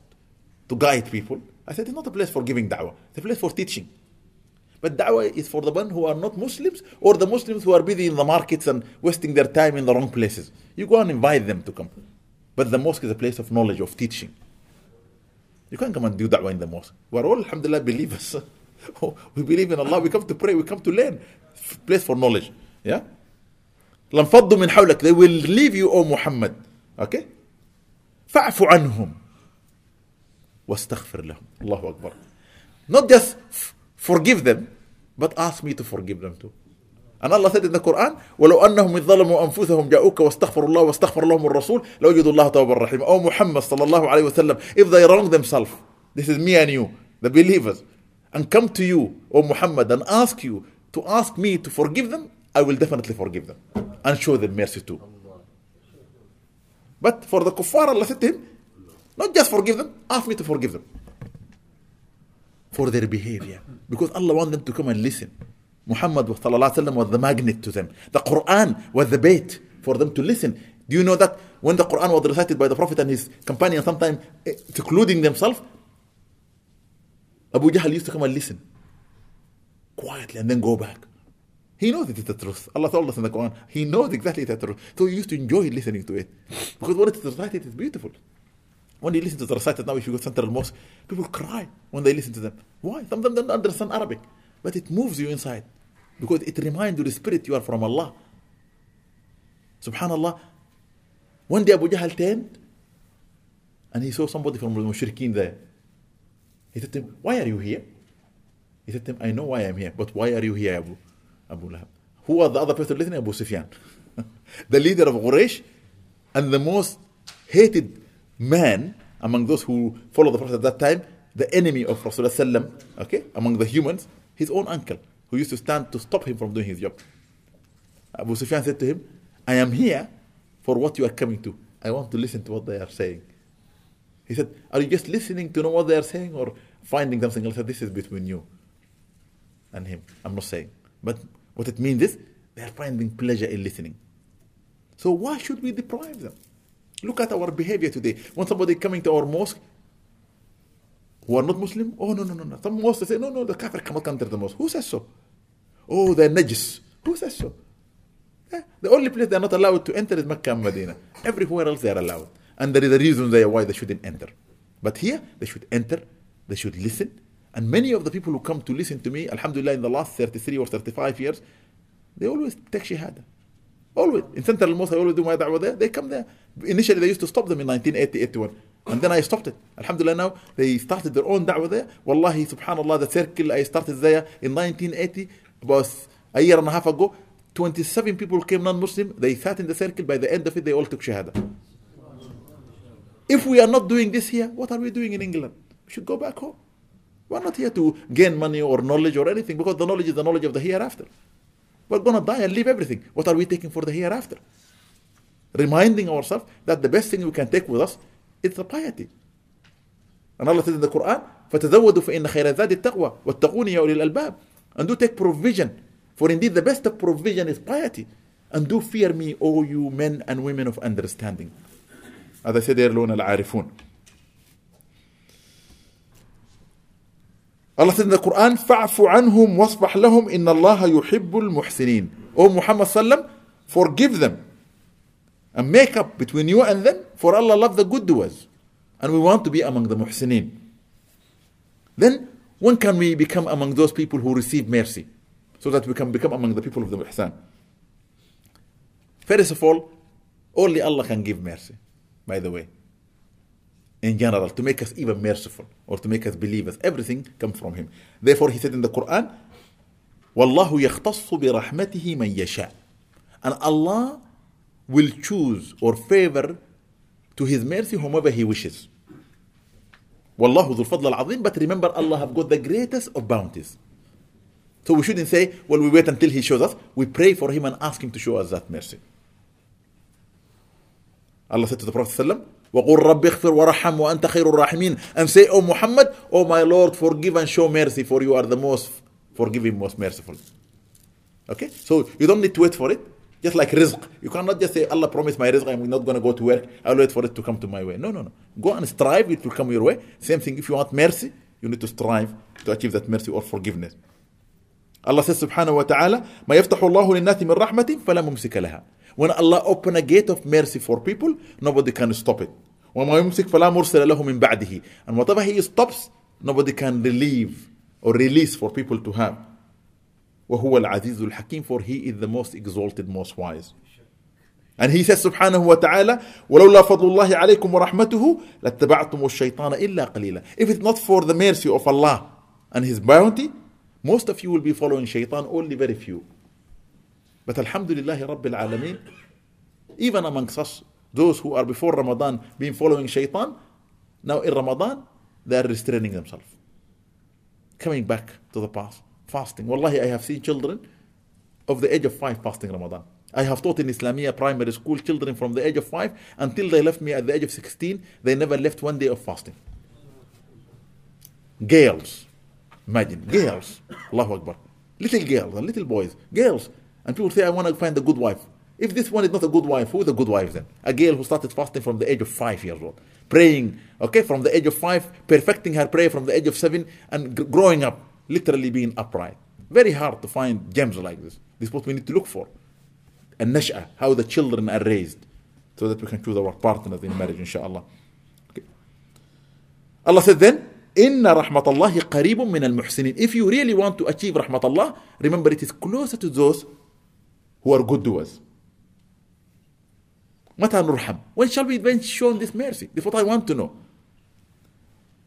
to guide people, I said it's not a place for giving da'wah, it's a place for teaching. But da'wah is for the one who are not Muslims or the Muslims who are busy in the markets and wasting their time in the wrong places. You go and invite them to come. But the mosque is a place of knowledge, of teaching. You can't come and do da'wah in the mosque. We're all, alhamdulillah, believers. (laughs) we believe in Allah. We come to pray. We come to learn. Place for knowledge. Yeah? لانفضوا من حولك. They will leave you, O Muhammad. Okay? فاعف عنهم واستغفر لهم. Allahu Akbar. Not just forgive them, but ask me to forgive them too. And Allah said in the Quran, ولو أنهم ظلموا أنفسهم جاءوك واستغفروا الله واستغفر لهم الرسول لوجدوا الله توابا رحيما. Oh Muhammad صلى الله عليه وسلم, if they wrong themselves, this is me and you, the believers, and come to you, O Muhammad, and ask you to ask me to forgive them, I will definitely forgive them and show them mercy too. But for the kuffar, Allah said to him, not just forgive them, ask me to forgive them for their behavior. Because Allah wants them to come and listen. Muhammad was the magnet to them. The Quran was the bait for them to listen. Do you know that when the Quran was recited by the Prophet and his companions, sometimes eh, secluding themselves, Abu Jahl used to come and listen quietly and then go back. He knows it is the truth. Allah told us in the Quran, He knows exactly the truth. So he used to enjoy listening to it. Because when it is recited, it is beautiful. When you listen to the recited now, if you go to Central Mosque, people cry when they listen to them. Why? Some of them don't understand Arabic. But it moves you inside. Because it reminds you the spirit you are from Allah. Subhanallah. One day Abu Jahl turned and he saw somebody from the mushrikeen there. He said to him, Why are you here? He said to him, I know why I'm here, but why are you here, Abu, Abu Lahab? Who was the other person listening? Abu Sufyan. the leader of Quraysh and the most hated man among those who followed the Prophet at that time, the enemy of Rasulullah okay, among the humans, his own uncle, who used to stand to stop him from doing his job. Abu Sufyan said to him, I am here for what you are coming to. I want to listen to what they are saying. He said, Are you just listening to know what they are saying or finding something else? This is between you and him. I'm not saying. But what it means is they are finding pleasure in listening. So why should we deprive them? Look at our behavior today. When somebody coming to our mosque who are not Muslim, oh no, no, no, no. Some mosques say, no, no, the kafir cannot enter the mosque. Who says so? Oh, they're najis. Who says so? Eh, the only place they're not allowed to enter is Mecca and Medina. Everywhere else they are allowed. And there is a reason there why they shouldn't enter. But here, they should enter, they should listen. And many of the people who come to listen to me, Alhamdulillah, in the last 33 or 35 years, they always take Shahada. Always. In Central Mosque, I always do my da'wah there. They come there. Initially, they used to stop them in 1980, 81. And then I stopped it. Alhamdulillah, now they started their own da'wah there. Wallahi, subhanAllah, the circle I started there in 1980, about a year and a half ago, 27 people came non-Muslim. They sat in the circle. By the end of it, they all took Shahada. If we are not doing this here, what are we doing in England? We should go back home. We're not here to gain money or knowledge or anything because the knowledge is the knowledge of the hereafter. We're to die and leave everything. What are we taking for the hereafter? Reminding ourselves that the best thing we can take with us is the piety. And Allah says in the Quran, فَتَزَوَّدُوا فَإِنَّ خَيْرَ الزَّادِ التَّقْوَى وَاتَّقُونِ يَا أُولِي الْأَلْبَابِ And do take provision. For indeed the best of provision is piety. And do fear me, O you men and women of understanding. As I said earlier, العارفون. In the Quran, فَعْفُ عَنْهُمْ وَاصْبَحْ لَهُمْ إِنَّ اللَّهَ يُحِبُّ الْمُحْسِنِينَ O Muhammad sallam, forgive them and make up between you and them, for Allah loves the good doers. And we want to be among the muhsinin. Then, when can we become among those people who receive mercy? So that we can become among the people of the muhsan. First of all, only Allah can give mercy, by the way. In general, to make us even merciful or to make us believers. Everything comes from Him. Therefore, He said in the Quran, وَاللَّهُ يَخْتَصُّ بِرَحْمَتِهِ مَنْ يَشَاءُ And Allah will choose or favor to His mercy whomever He wishes. Wallahu dhul fadl al But remember, Allah have got the greatest of bounties. So we shouldn't say, well, we wait until He shows us. We pray for Him and ask Him to show us that mercy. Allah said to the Prophet ﷺ, وَقُلْ رَبِّ اغْفِرْ وَرَحَمْ وَأَنْتَ خَيْرُ الرَّاحِمِينَ And say, O Muhammad, O my Lord, forgive and show mercy, for you are the most forgiving, most merciful. Okay? So you don't need to wait for it. Just like rizq. You cannot just say, Allah promised my rizq, I'm not going to go to work, I'll wait for it to come to my way. No, no, no. Go and strive, it will come your way. Same thing, if you want mercy, you need to strive to achieve that mercy or forgiveness. Allah says subhanahu wa ta'ala, ما يفتح الله للناس من رحمة فلا ممسك لها. When Allah open a gate of mercy for people, nobody can stop it. وما يمسك فلا مرسل له من بعده. And whatever He stops, nobody can relieve or release for people to have. وهو العزيز الحكيم for He is the most exalted, most wise. And he says subhanahu wa ta'ala, ولولا فضل الله عليكم ورحمته لاتبعتم الشيطان إلا قليلا. If it's not for the mercy of Allah and His bounty, most of you will be following shaitan, only very few. But Alhamdulillah Rabbil Alameen, even amongst us, those who are before Ramadan been following shaitan, now in Ramadan, they are restraining themselves. Coming back to the past, fasting. Wallahi, I have seen children of the age of five fasting Ramadan. I have taught in Islamia primary school children from the age of five until they left me at the age of 16. They never left one day of fasting. Girls, imagine, girls, Allahu Akbar. Little girls and little boys, girls. And people say, I want to find a good wife. If this one is not a good wife, who is a good wife then? A girl who started fasting from the age of five years old, praying, okay, from the age of five, perfecting her prayer from the age of seven, and g- growing up, literally being upright. Very hard to find gems like this. This is what we need to look for. And nash'ah, how the children are raised, so that we can choose our partners in marriage, inshallah. Okay. Allah said then, Inna rahmatallahi qareebun min al-muhsinin. If you really want to achieve rahmatullah, remember it is closer to those who are good doers. متى نرحم? When shall we be shown this mercy? This is what I want to know.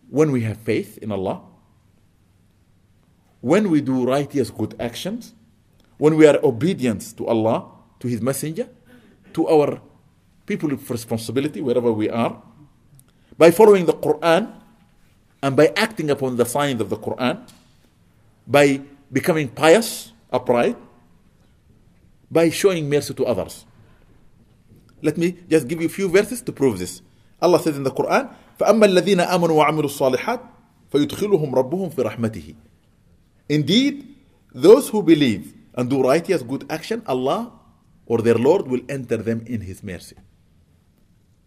When we have faith in Allah, when we do righteous good actions, when we are obedient to Allah, to His Messenger, to our people of responsibility, wherever we are, by following the Quran and by acting upon the signs of the Quran, by becoming pious, upright, by showing mercy to others. Let me just give you a few verses to prove this. Allah says in the Quran, فأما الذين آمنوا وعملوا الصالحات فيدخلهم ربهم في رحمته. Indeed, those who believe and do righteous good action, Allah or their Lord will enter them in His mercy.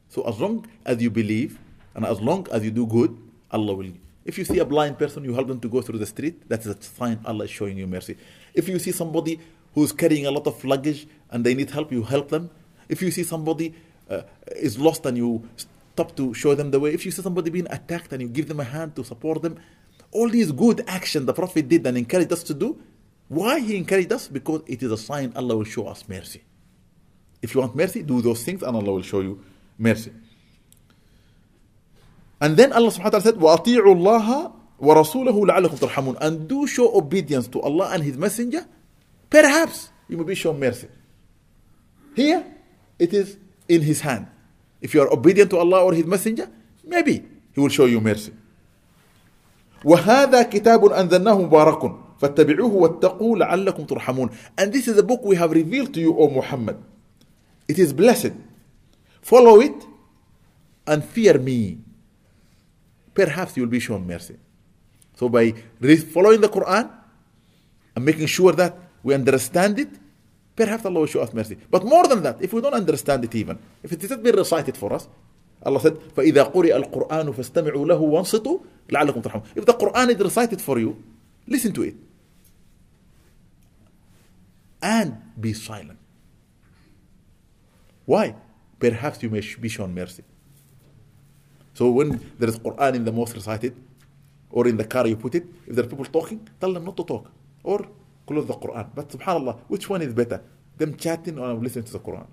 So as long as you believe and as long as you do good, Allah will. If you see a blind person, you help them to go through the street, that's a sign Allah is showing you mercy. If you see somebody who's carrying a lot of luggage and they need help, you help them. If you see somebody uh, is lost and you stop to show them the way, if you see somebody being attacked and you give them a hand to support them, all these good action the Prophet did and encouraged us to do. Why he encouraged us? Because it is a sign Allah will show us mercy. If you want mercy, do those things and Allah will show you mercy. And then Allah subhanahu wa ta'ala said, وَأَطِيعُوا اللَّهَ وَرَسُولَهُ لَعَلَّكُمْ تُرْحَمُونَ And do show obedience to Allah and His Messenger. Perhaps you may be shown mercy. Here, it is in His hand. If you are obedient to Allah or His Messenger, maybe He will show you mercy. وهذا كتاب أنزلناه مبارك فاتبعوه واتقوا لعلكم ترحمون And this is a book we have revealed to you, O Muhammad. It is blessed. Follow it and fear me. Perhaps you will be shown mercy. So by following the Quran and making sure that we understand it, perhaps Allah will show us mercy. But more than that, if we don't understand it even, if it isn't been recited for us, Allah said, فَإِذَا قُرِئَ الْقُرْآنُ فَاسْتَمِعُوا لَهُ وَانصِتُوا لَعَلَّكُمْ تَرْحَمُونَ If the Quran is recited for you, listen to it. And be silent. Why? perhaps you may be shown mercy. So when there is Quran in the mosque recited, or in the car you put it, if there are people talking, tell them not to talk. Or close the Quran. But subhanAllah, which one is better? Them chatting or listening to the Quran?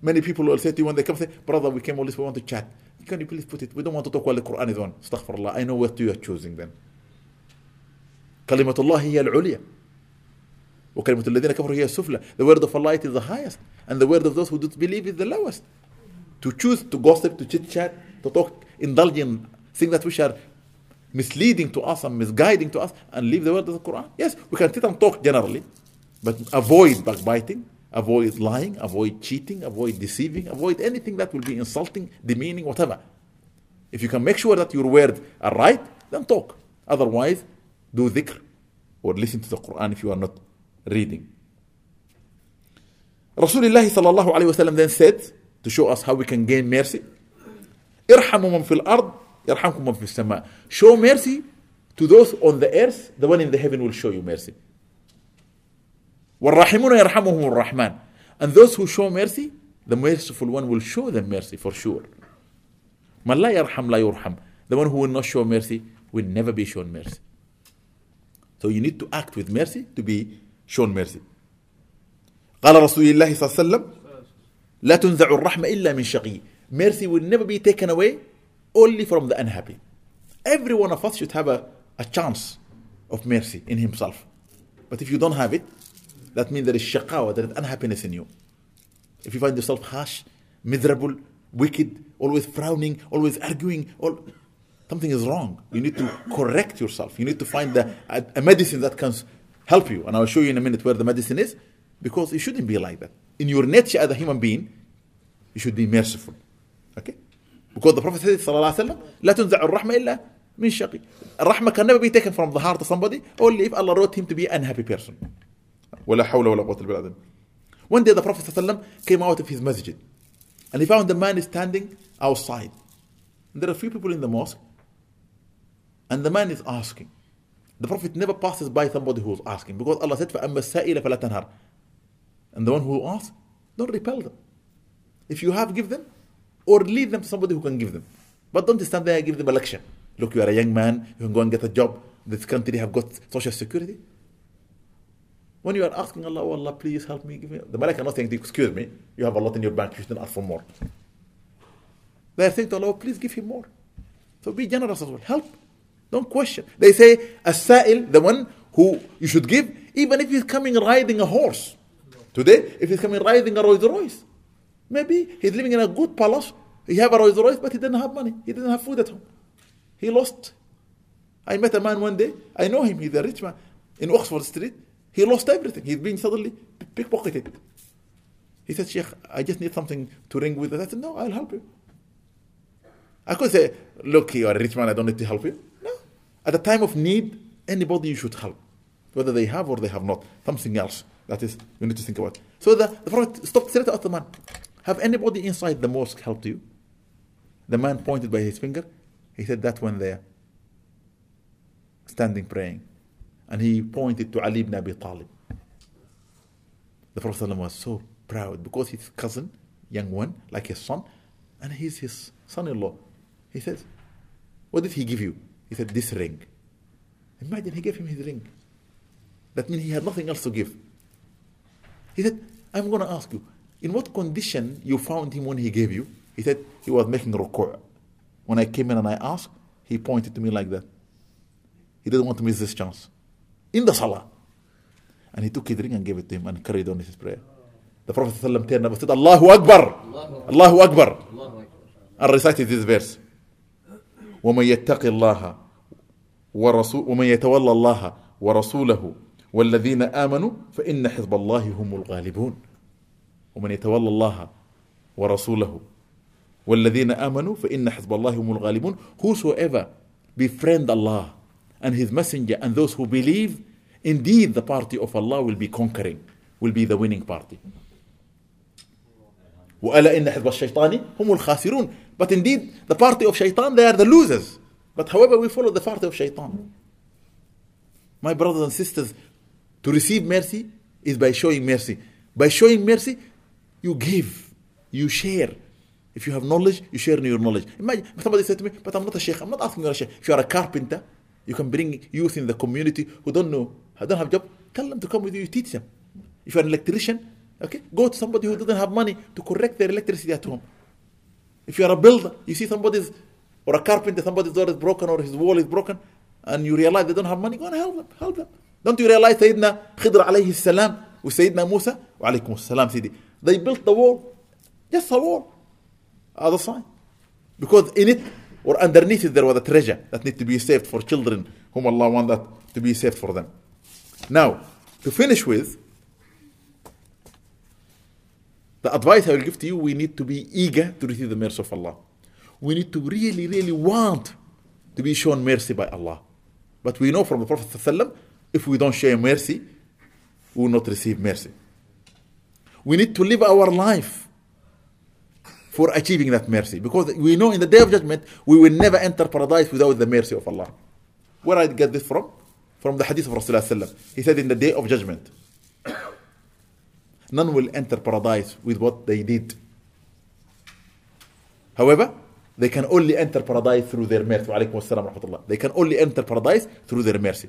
Many people will say to you when they come say, Brother, we came all this, we want to chat. Can you please put it? We don't want to talk while the Quran is on. Astaghfirullah. I know what you are choosing then. كلمة الله هي العليا وكلمة الذين كفروا هي السفلى The word of Allah is the highest and the word of those who don't believe is the lowest. To choose to gossip, to chit chat, to talk, indulge in things that which are misleading to us and misguiding to us and leave the word of the Quran. Yes, we can sit and talk generally, but avoid backbiting, avoid lying, avoid cheating, avoid deceiving, avoid anything that will be insulting, demeaning, whatever. If you can make sure that your words are right, then talk. Otherwise, do dhikr or listen to the Quran if you are not reading. Rasulullah then said to show us how we can gain mercy. ارحموا من في الأرض يرحمكم من في السماء. Show mercy to those on the earth, the one in the heaven will show you mercy. والراحمون يرحمهم الرحمن. And those who show mercy, the merciful one will show them mercy for sure. من لا يرحم لا يرحم. The one who will not show mercy will never be shown mercy. So you need to act with mercy to be shown mercy. قال رسول الله صلى الله عليه وسلم لا تنزع الرحمة إلا من شقي. Mercy will never be taken away only from the unhappy. Every one of us should have a, a chance of mercy in himself. But if you don't have it, that means there is shaqawa, there is unhappiness in you. If you find yourself harsh, miserable, wicked, always frowning, always arguing, all, something is wrong. You need to correct yourself. You need to find the, a, a medicine that can help you. And I'll show you in a minute where the medicine is, because it shouldn't be like that. In your nature as a human being, you should be merciful. Okay? Because the Prophet said, Sallallahu Alaihi Wasallam, لا تنزع الرحمة إلا من شقي. Rahmah can never be taken from the heart of somebody only if Allah wrote him to be an unhappy person. ولا حول ولا قوة إلا بالله. One day the Prophet ﷺ came out of his masjid and he found a man standing outside. And there are few people in the mosque and the man is asking. The Prophet never passes by somebody who is asking because Allah said, فَأَمَّا السَّائِلَ فَلَا تَنْهَرْ And the one who asks, don't repel them. If you have, give them or lead them to somebody who can give them. But don't stand there and give them a lecture. Look, you are a young man, you can go and get a job. This country have got social security. When you are asking Allah, oh Allah, please help me, give me. The Malak are not saying, excuse me, you have a lot in your bank, you shouldn't ask for more. They are saying to Allah, oh, please give him more. So be generous as well. Help. Don't question. They say, a sa'il, the one who you should give, even if he's coming riding a horse. Today, if he's coming riding a Rolls Royce, maybe he's living in a good palace, he have a Rolls Royce, but he didn't have money. He didn't have food at home. He lost. I met a man one day, I know him, he's a rich man, in Oxford Street. He lost everything. He's been suddenly pickpocketed. He said, Sheikh, I just need something to ring with. I said, No, I'll help you. I could say, Look, you are a rich man, I don't need to help you. No. At the time of need, anybody you should help, whether they have or they have not. Something else. That is, you need to think about. So the, the Prophet stopped straight at the man. Have anybody inside the mosque helped you? The man pointed by his finger. He said, That one there, standing praying and he pointed to Ali ibn Abi Talib. The Prophet was so proud because his cousin, young one, like his son, and he's his son-in-law. He says, what did he give you? He said, this ring. Imagine he gave him his ring. That means he had nothing else to give. He said, I'm going to ask you, in what condition you found him when he gave you? He said, he was making ruku'. When I came in and I asked, he pointed to me like that. He didn't want to miss this chance in the salah. And he took his ring and gave it to him and carried on his prayer. The Prophet ﷺ turned up and said, Allahu Akbar! Allahu Akbar! And recited this verse. ومن يتق الله ورسول ومن يتولى الله ورسوله والذين آمنوا فإن حزب الله هم الغالبون ومن يتولى الله ورسوله والذين آمنوا فإن حزب الله هم الغالبون whosoever befriend Allah and his messenger and those who believe, indeed the party of Allah will be conquering, will be the winning party. وَأَلَا إِنَّ حِزْبَ الشَّيْطَانِ هُمُ الْخَاسِرُونَ But indeed, the party of shaitan, they are the losers. But however, we follow the party of shaitan. My brothers and sisters, to receive mercy is by showing mercy. By showing mercy, you give. You share. If you have knowledge, you share your knowledge. Imagine somebody said to me, but I'm not a sheikh. I'm not asking you a sheikh. If you are a carpenter, you can bring youth in the community who don't know, who don't have a job. Tell them to come with you. you Teach them. If you're an electrician, okay, go to somebody who doesn't have money to correct their electricity at home. If you are a builder, you see somebody's or a carpenter, somebody's door is broken or his wall is broken, and you realize they don't have money, go and help them. Help them. Don't you realize Sayyidina Khidr alayhi salam with Sayyidina Musa? Wa alaykum salam, Sidi. They built the wall. Just a wall. Other side. Because in it or underneath it there was a treasure that need to be saved for children whom Allah want that to be saved for them. Now, to finish with, the advice I will give to you, we need to be eager to receive the mercy of Allah. We need to really, really want to be shown mercy by Allah. But we know from the Prophet ﷺ, if we don't show mercy, we will not receive mercy. We need to live our life for achieving that mercy. Because we know in the day of judgment, we will never enter paradise without the mercy of Allah. Where I get this from? From the hadith of Rasulullah. He said, in the day of judgment, (coughs) none will enter paradise with what they did. However, they can only enter paradise through their mercy. They can only enter paradise through their mercy.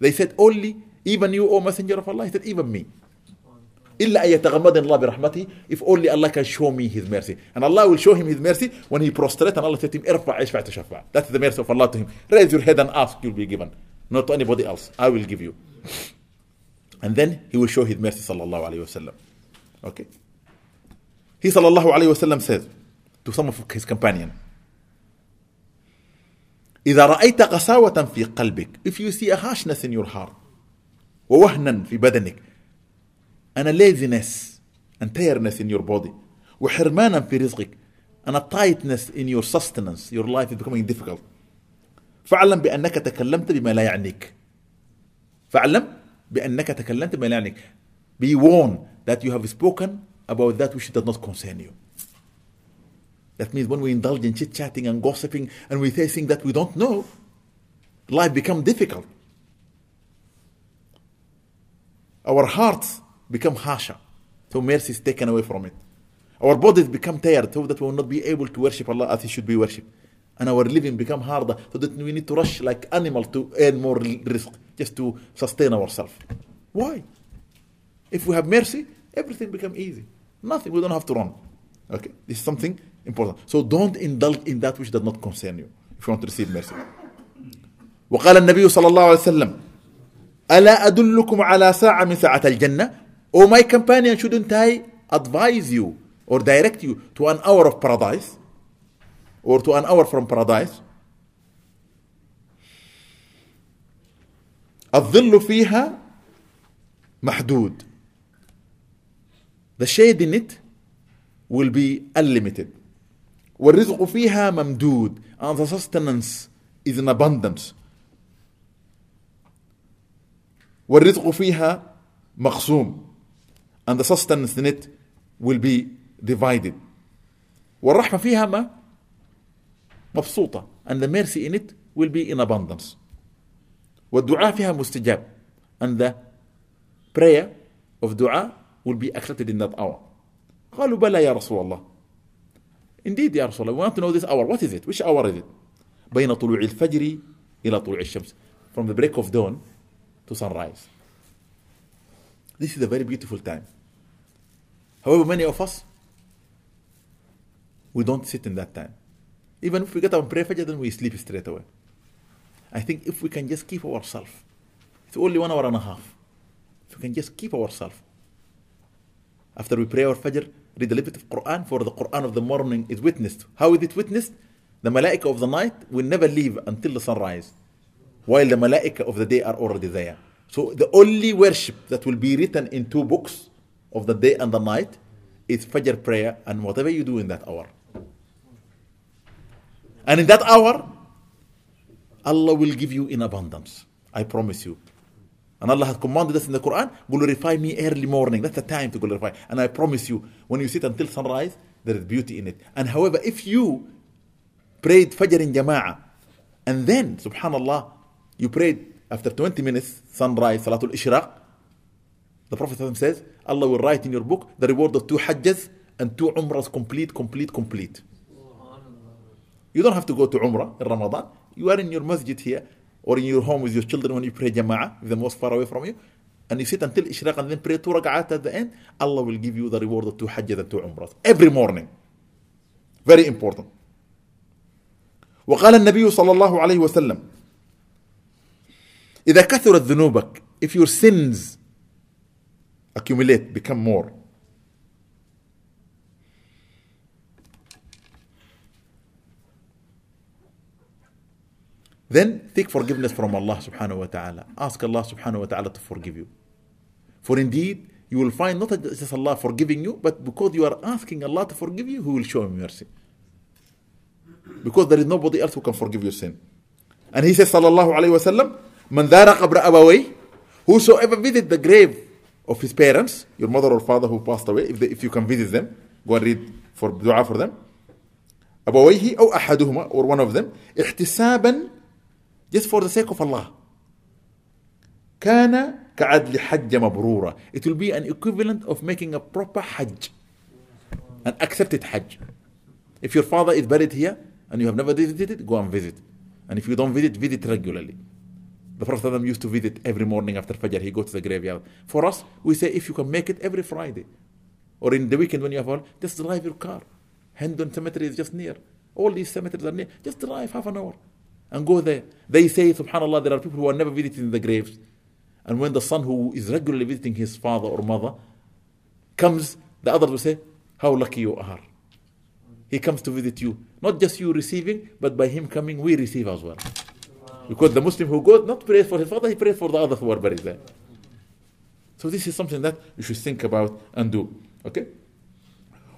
They said, only, even you, O Messenger of Allah. He said, even me. إلا أن يتغمدني الله برحمته if only Allah can show me His mercy and Allah will show him His mercy when he prostrate and Allah said to him ارفع اشفع تشفع that's the mercy of Allah to him raise your head and ask you'll be given not to anybody else I will give you and then he will show his mercy sallallahu alayhi wasallam okay he sallallahu alayhi wasallam says to some of his companion إذا رأيت قساوة في قلبك if you see a harshness in your heart ووهنا في بدنك and a laziness and tiredness in your body وحرمانا في رزقك and a tightness in your sustenance your life is becoming difficult فاعلم بأنك تكلمت بما لا يعنيك فاعلم بأنك تكلمت بما لا يعنيك be warned that you have spoken about that which does not concern you that means when we indulge in chit-chatting and gossiping and we say things that we don't know life becomes difficult our hearts become harsher. So mercy is taken away from it. Our bodies become tired so that we will not be able to worship Allah as He should be worshipped. And our living become harder so that we need to rush like animal to earn more rizq just to sustain ourselves. Why? If we have mercy, everything become easy. Nothing, we don't have to run. Okay, this is something important. So don't indulge in that which does not concern you if you want to receive mercy. وقال النبي صلى الله عليه وسلم ألا أدلكم على ساعة من ساعة الجنة أو ماي كومبانيون شودنت اي ادفايز يو اور دايركت يو تو ان اور اوف بارادايس اور تو ان اور فروم بارادايس الظل فيها محدود. The shade in it will be unlimited. والرزق فيها ممدود. And the sustenance is in abundance. والرزق فيها مقسوم and the sustenance in it will be divided والرحمة فيها ما مبسوطة and the mercy in it will be in abundance والدعاء فيها مستجاب and the prayer of dua will be accepted in that hour قالوا بلى يا رسول الله Indeed يا رسول الله we want to know this hour what is it which hour is it بين طلوع الفجر إلى طلوع الشمس from the break of dawn to sunrise this is a very beautiful time However, many of us, we don't sit in that time. Even if we get up and pray Fajr, then we sleep straight away. I think if we can just keep ourselves, it's only one hour and a half. If we can just keep ourselves. After we pray our Fajr, read a little bit of Quran, for the Quran of the morning is witnessed. How is it witnessed? The Malaika of the night will never leave until the sunrise, while the Malaika of the day are already there. So the only worship that will be written in two books of the day and the night is Fajr prayer and whatever you do in that hour. And in that hour, Allah will give you in abundance. I promise you. And Allah has commanded us in the Quran, glorify me early morning. That's the time to glorify. And I promise you, when you sit until sunrise, there is beauty in it. And however, if you prayed Fajr in Jama'ah, and then, subhanAllah, you prayed after 20 minutes, sunrise, Salatul Ishraq, the Prophet says, Allah will write in your book the reward of two hajjas and two umrahs complete, complete, complete. You don't have to go to umrah in Ramadan. You are in your masjid here or in your home with your children when you pray jama'ah, the most far away from you, and you sit until ishraq and then pray two rak'at at the end, Allah will give you the reward of two hajjat and two umrahs every morning. Very important. وقال النبي صلى الله عليه وسلم إذا كثرت ذنوبك if your sins accumulate become more Then seek forgiveness from Allah subhanahu wa ta'ala. Ask Allah subhanahu wa ta'ala to forgive you. For indeed, you will find not just Allah forgiving you, but because you are asking Allah to forgive you, He will show mercy. Because there is nobody else who can forgive your sin. And He says, Sallallahu Alaihi Wasallam, Man dhara qabra abaway, whosoever visit the grave of his parents, your mother or father who passed away, if, they, if you can visit them, go and read for dua for them. أبويه أو أحدهما or one of them احتسابا just for the sake of Allah. كان كعدل حج مبرورة. It will be an equivalent of making a proper Hajj. An accepted Hajj. If your father is buried here and you have never visited, go and visit. And if you don't visit, visit regularly. The Prophet used to visit every morning after Fajr. He goes to the graveyard. For us, we say if you can make it every Friday or in the weekend when you have all, just drive your car. Hendon Cemetery is just near. All these cemeteries are near. Just drive half an hour and go there. They say, subhanAllah, there are people who are never visiting the graves. And when the son who is regularly visiting his father or mother comes, the others will say, How lucky you are. He comes to visit you. Not just you receiving, but by him coming, we receive as well. Because the Muslim who goes not prays for his father, he prays for the others who are buried there. So this is something that you should think about and do. Okay?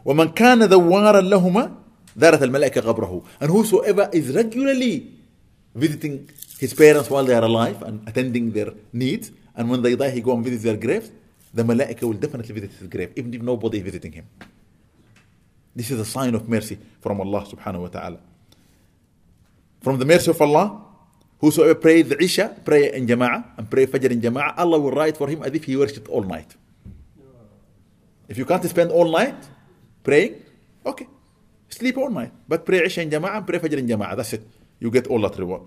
ومن كان ذوارا لهما ذارت الملائكة قبره and whosoever is regularly visiting his parents while they are alive and attending their needs. And when they die, he go and visit their graves. The malaika will definitely visit his grave, even if nobody is visiting him. This is a sign of mercy from Allah subhanahu wa ta'ala. From the mercy of Allah, whosoever prays Isha, pray in Jama'ah, and pray Fajr in Jama'ah, Allah will write for him as if he worshipped all night. If you can't spend all night praying, okay, sleep all night. But pray Isha in Jama'ah and pray Fajr in Jama'ah, that's it you get all that reward.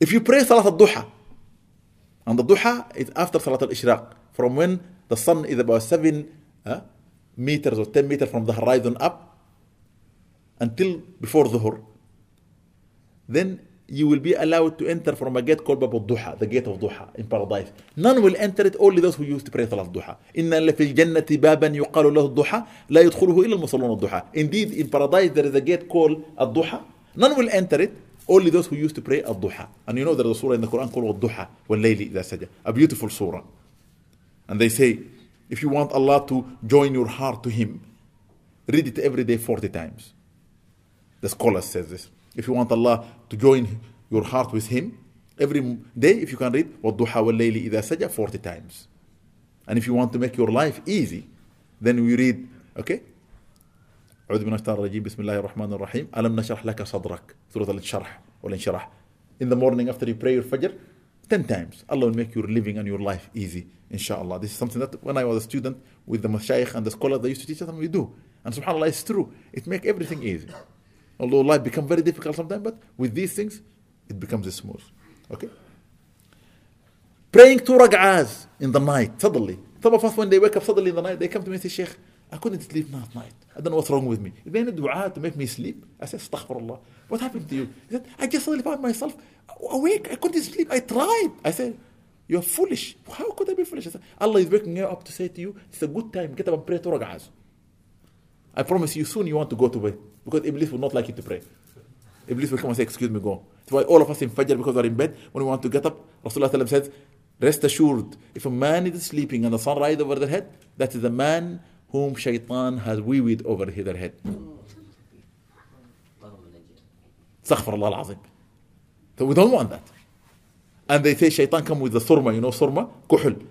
If you pray Salat al-Duha, and the Duha is after Salat al-Ishraq, from when the sun is about 7 uh, meters or 10 meters from the horizon up until before Dhuhr, then you will be allowed to enter from a gate called Bab al-Duha, the gate of Duha in paradise. None will enter it, only those who used to pray Salat Duha. إن في الجنة بابا يقال له الضحى لا يدخله إلا المصلون الضحى. Indeed, in paradise there is a gate called الضحى None will enter it, only those who used to pray al-duha. And you know there is a surah in the Quran called al-duha, wal-layli idha saja. A beautiful surah. And they say, if you want Allah to join your heart to Him, read it every day 40 times. The scholar says this. If you want Allah to join your heart with Him, every day, if you can read وَالضُّحَى وَاللَّيْلِ إِذَا سَجَى 40 times. And if you want to make your life easy, then we read, okay, أعوذ من الشيطان الرجيم بسم الله الرحمن الرحيم ألم نشرح لك صدرك سورة الشرح والانشراح In the morning after you pray your Fajr 10 times Allah will make your living and your life easy inshallah this is something that when I was a student with the mashayikh and the scholars they used to teach us and we do and subhanallah it's true it make everything easy although life become very difficult sometimes but with these things it becomes smooth okay praying two rak'ahs in the night suddenly some of us when they wake up suddenly in the night they come to me and say Sheikh I couldn't sleep last night. I don't know what's wrong with me. Is there any dua to make me sleep? I said, Astaghfirullah. What happened to you? He said, I just suddenly found myself awake. I couldn't sleep. I tried. I said, You're foolish. How could I be foolish? I said, Allah is waking you up to say to you, It's a good time. Get up and pray two rak'ahs. I promise you, soon you want to go to bed because Iblis will not like you to pray. Iblis will come and say, Excuse me, go. That's why all of us in Fajr, because we're in bed, when we want to get up, Rasulullah says, Rest assured, if a man is sleeping and the sun rises over their head, that is a man whom shaitan has weaved over their head. Astaghfirullah al-Azim. So we don't want that. And they say shaitan come with the surma, you know surma? Kuhul.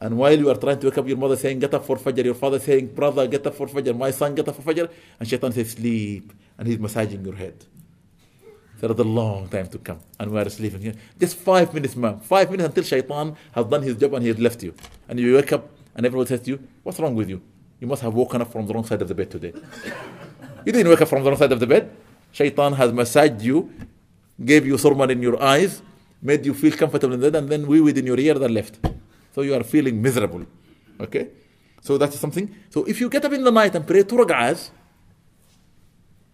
And while you are trying to wake up your mother saying, get up for Fajr, your father saying, brother, get up for Fajr, my son, get up for Fajr, and shaitan says, sleep. And he's massaging your head. There is a long time to come. And we are sleeping here. Just five minutes, ma'am. Five minutes until shaitan has done his job and he has left you. And you wake up and everyone says to you, what's wrong with you? You must have woken up from the wrong side of the bed today. (laughs) you didn't wake up from the wrong side of the bed. Shaitan has massaged you, gave you surman in your eyes, made you feel comfortable in that, and then we within your ear that left. So you are feeling miserable. Okay? So that's something. So if you get up in the night and pray two rak'ahs,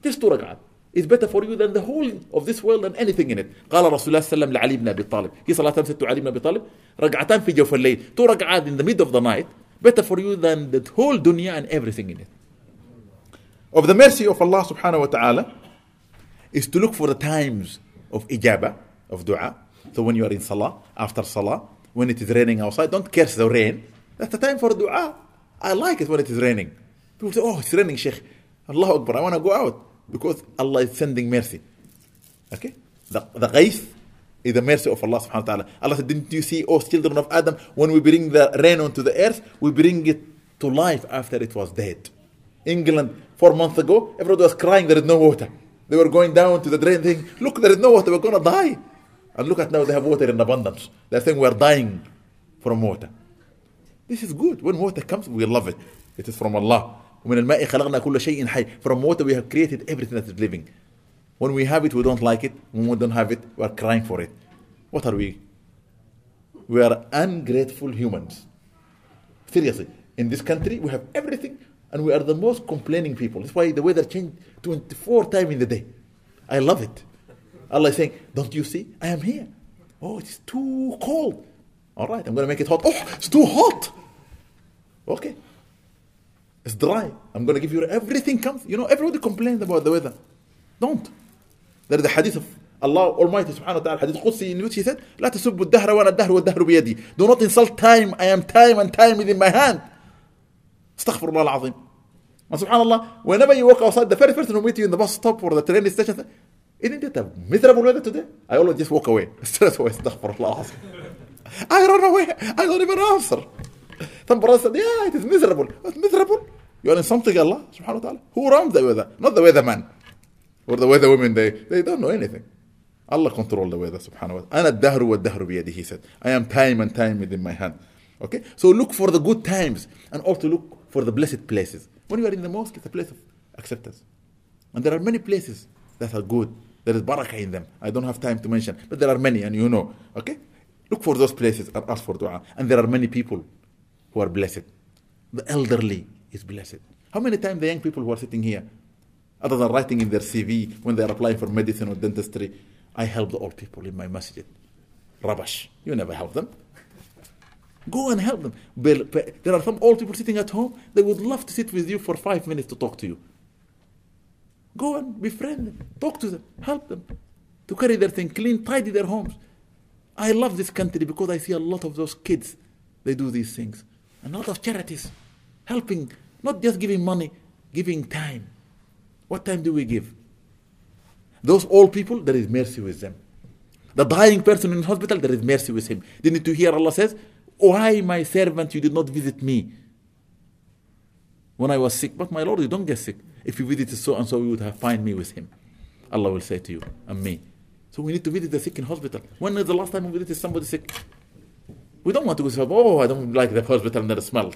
just two rak'ahs, is better for you than the whole of this world and anything in it. قال رسول الله صلى الله عليه وسلم لعلي بن ابي طالب. هي صلاة ست علي بن ابي طالب ركعتان في جوف الليل. Two rak'ahs in the middle of the night better for you than the whole dunya and everything in it. Of the mercy of Allah subhanahu wa ta'ala is to look for the times of ijaba, of dua. So when you are in salah, after salah, when it is raining outside, don't curse the rain. That's the time for dua. I like it when it is raining. People say, oh, it's raining, Sheikh. Allah Akbar, I want to go out because Allah is sending mercy. Okay? The, the ghayth is the mercy of Allah subhanahu wa ta'ala. Allah said, Didn't you see, O children of Adam, when we bring the rain onto the earth, we bring it to life after it was dead. England, four months ago, everybody was crying, there is no water. They were going down to the drain thinking, look, there is no water, we're going to die. And look at now, they have water in abundance. They're saying we're dying from water. This is good. When water comes, we love it. It is from Allah. ومن الماء خلقنا كل شيء حي. From water we have created everything that is living. When we have it, we don't like it. When we don't have it, we are crying for it. What are we? We are ungrateful humans. Seriously. In this country, we have everything, and we are the most complaining people. That's why the weather changed 24 times in the day. I love it. Allah is saying, Don't you see? I am here. Oh, it's too cold. All right, I'm going to make it hot. Oh, it's too hot. Okay. It's dry. I'm going to give you everything comes. You know, everybody complains about the weather. Don't. There is a hadith of Allah Almighty subhanahu wa ta'ala, hadith Qudsi in which he said, لا تسبوا الدهر وأنا الدهر والدهر بيدي. Do not insult time. I am time and time is in my hand. Astaghfirullah al-azim. And subhanallah, whenever you walk outside, the very person who meet you in the bus stop or the train station, isn't it a miserable weather today? I always just walk away. (laughs) Straight away, astaghfirullah al-azim. I run away. I don't even answer. Some brother said, yeah, it is miserable. It's miserable. You are insulting Allah subhanahu wa ta'ala. Who runs the weather? Not the weatherman. Or the weather women, they, they don't know anything. Allah control the weather subhanahu wa ta'ala. أنا الدهر والدهر بيدي, he said. I am time and time within my hand. Okay? So look for the good times and also look for the blessed places. When you are in the mosque, it's a place of acceptance. And there are many places that are good. there is barakah in them. I don't have time to mention, but there are many, and you know. Okay? Look for those places and ask for dua. And there are many people who are blessed. The elderly is blessed. How many times the young people who are sitting here, other than writing in their CV when they are applying for medicine or dentistry, I help the old people in my masjid. Rabash. You never help them. Go and help them. There are some old people sitting at home, they would love to sit with you for five minutes to talk to you. Go and befriend them, talk to them, help them to carry their thing clean, tidy their homes. I love this country because I see a lot of those kids, they do these things. A lot of charities, helping, not just giving money, giving time. What time do we give? Those old people, there is mercy with them. The dying person in hospital, there is mercy with him. Didn't you hear Allah says, Why, my servant, you did not visit me when I was sick? But my Lord, you don't get sick. If you visited so and so, you would have find me with him. Allah will say to you and me. So we need to visit the sick in hospital. When is the last time we visited somebody sick? We don't want to go say, oh, I don't like the hospital and the smell.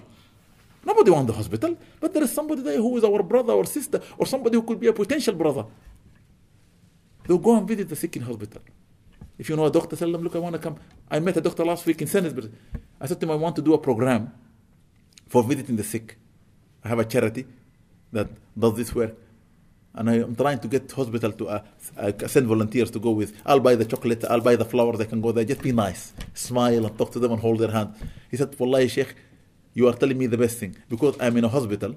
Nobody wants the hospital, but there is somebody there who is our brother or sister or somebody who could be a potential brother. They'll go and visit the sick in hospital. If you know a doctor, tell them, look, I want to come. I met a doctor last week in Sainsbury. I said to him, I want to do a program for visiting the sick. I have a charity that does this work. And I am trying to get hospital to uh, uh, send volunteers to go with. I'll buy the chocolate, I'll buy the flowers, they can go there. Just be nice. Smile and talk to them and hold their hand. He said, Wallahi, Sheikh, you are telling me the best thing. Because I'm in a hospital.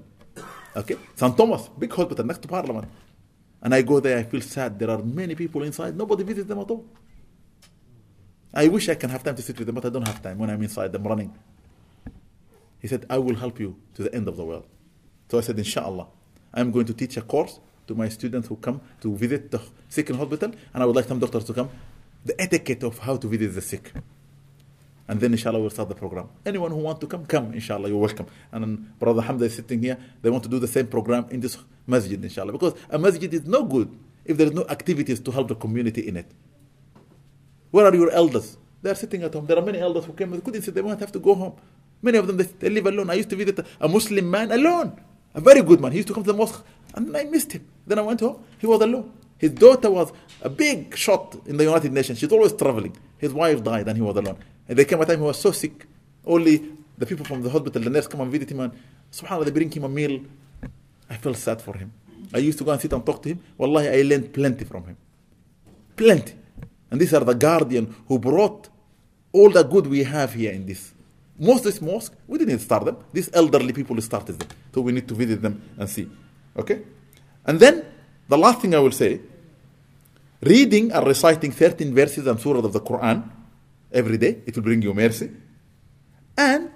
Okay? St. Thomas, big hospital next to Parliament. And I go there, I feel sad. There are many people inside. Nobody visits them at all. I wish I can have time to sit with them, but I don't have time when I'm inside, I'm running. He said, I will help you to the end of the world. So I said, Inshallah, I'm going to teach a course to my students who come to visit the sick in hospital, and I would like some doctors to come. The etiquette of how to visit the sick. And then inshallah we'll start the program. Anyone who wants to come, come, inshallah, you're welcome. And Brother Hamza is sitting here, they want to do the same program in this masjid, inshallah. Because a masjid is no good if there is no activities to help the community in it. Where are your elders? They are sitting at home. There are many elders who came, they couldn't they might have to go home. Many of them, they, they live alone. I used to visit a Muslim man alone, a very good man. He used to come to the mosque, and I missed him. Then I went home. He was alone. His daughter was a big shot in the United Nations. She's always traveling. His wife died, and he was alone. And there came a time he was so sick. Only the people from the hospital, the nurse, come and visit him, and subhanAllah, they bring him a meal. I felt sad for him. I used to go and sit and talk to him. Wallahi, I learned plenty from him. Plenty. And these are the guardian who brought all the good we have here in this. Most this mosque, we didn't start them. These elderly people started them. So we need to visit them and see. Okay? And then the last thing I will say reading and reciting 13 verses and surah of the Quran every day, it will bring you mercy. And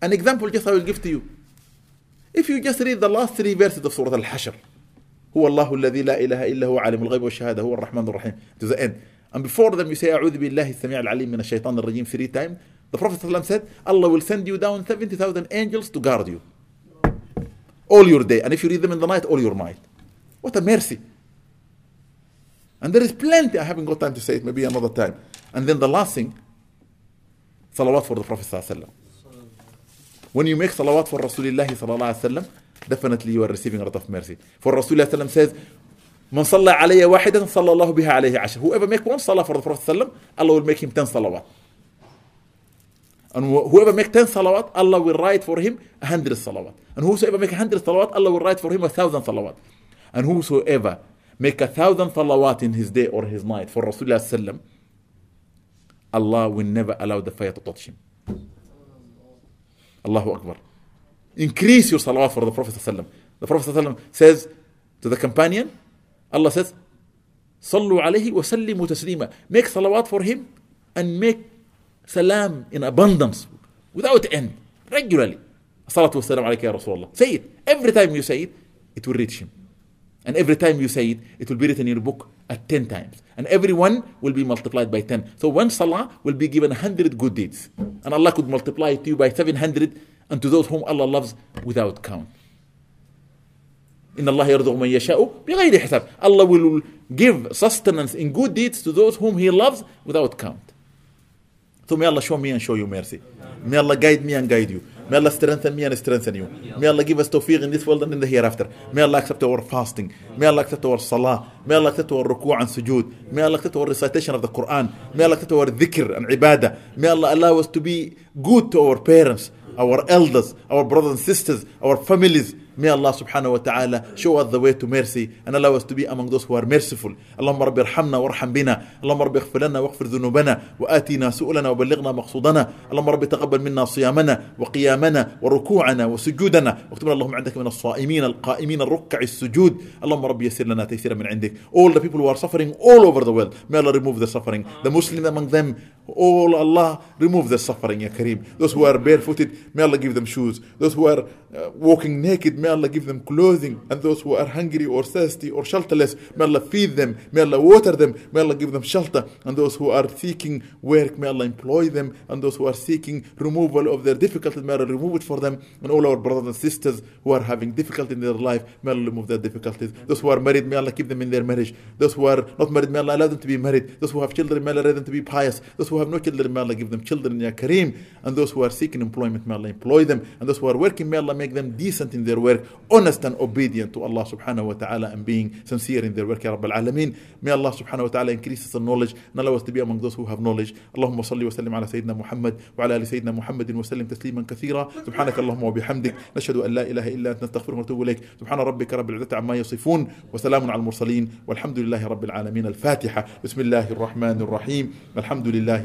an example just I will give to you. If you just read the last three verses of Surah Al-Hashr, هو الله الذي لا إله إلا هو عالم الغيب والشهادة هو الرحمن الرحيم to the end. And before them you say أعوذ بالله السميع العليم من الشيطان الرجيم three times. The Prophet ﷺ said, Allah will send you down 70,000 angels to guard you. All your day. And if you read them in the night, all your night. What a mercy. And there is plenty. I haven't got time to say it. Maybe another time. And then the last thing, salawat for the Prophet ﷺ. When you make salawat for Rasulullah wasallam, definitely you are receiving a lot of mercy. For Rasulullah sallam says, من صلى علي واحدة صلى الله بها عليه عشر. Whoever make one salah for the Prophet sallam, Allah will make him 10 salawat. And whoever make 10 salawat, Allah will write for him 100 salawat. And whosoever make 100 salawat, Allah will write for him a thousand salawat. And whosoever make a thousand salawat in his day or his night for Rasulullah sallam, Allah will never allow the fire to touch him. Allahu Akbar. Increase your salawat for the Prophet ﷺ. The Prophet says to the companion, Allah says, alayhi wa sallimu taslima. Make salawat for him and make salam in abundance without end, regularly. Salatu wa salam alayka ya Rasulullah. Say it. Every time you say it, it will reach him. And every time you say it, it will be written in your book at 10 times. And every one will be multiplied by 10. So one salah will be given 100 good deeds. And Allah could multiply it to you by 700 and to those whom Allah loves without count. إن الله يرزق من يشاء بغير حساب. Allah will give sustenance in good deeds to those whom He loves without count. May Allah show me and show you mercy. May Allah guide me and guide you. May Allah strengthen me and strengthen you. May Allah give us tawfiq in this world and in the hereafter. May Allah accept our fasting. May Allah accept our salah. May Allah accept our ruku' and sujood. May Allah accept our recitation of the Quran. May Allah accept our dhikr and ibadah. May Allah allow us to be good to our parents, our elders, our brothers and sisters, our families. May Allah subhanahu wa ta'ala show us the way to mercy and allow us to be among those who are merciful. اللهم رب ارحمنا وارحم بنا اللهم رب اغفر لنا واغفر ذنوبنا وآتنا سؤلنا وبلغنا مقصودنا اللهم رب تقبل منا صيامنا وقيامنا وركوعنا وسجودنا واكتبنا اللهم عندك من الصائمين القائمين الركع السجود اللهم رب يسر لنا تيسيرا من عندك all the people who are suffering all over the world may Allah remove the suffering the Muslim among them all Allah remove the suffering ya Kareem. Those who are barefooted may Allah give them shoes. Those who are uh, walking naked may Allah give them clothing. And those who are hungry or thirsty or shelterless may Allah feed them. May Allah water them. May Allah give them shelter. And those who are seeking work may Allah employ them. And those who are seeking removal of their difficulties may Allah remove it for them. And all our brothers and sisters who are having difficulty in their life may Allah remove their difficulties. Those who are married may Allah keep them in their marriage. Those who are not married may Allah allow them to be married. Those who have children may Allah allow them to be pious. Those who have no children may Allah give them children ya Kareem and those who are seeking employment may Allah employ them and those who are working may Allah make them decent in their work honest and obedient to Allah subhanahu wa ta'ala and being sincere in their work ya Rabbil Alameen may Allah subhanahu wa ta'ala increase us in knowledge and allow us to be among those who have knowledge اللهم صل وسلم على سيدنا محمد وعلى ال سيدنا محمد وسلم تسليما كثيرا سبحانك اللهم وبحمدك نشهد ان لا اله الا انت نستغفرك ونتوب اليك سبحان ربك رب العزه عما يصفون وسلام على المرسلين والحمد لله رب العالمين الفاتحه بسم الله الرحمن الرحيم الحمد لله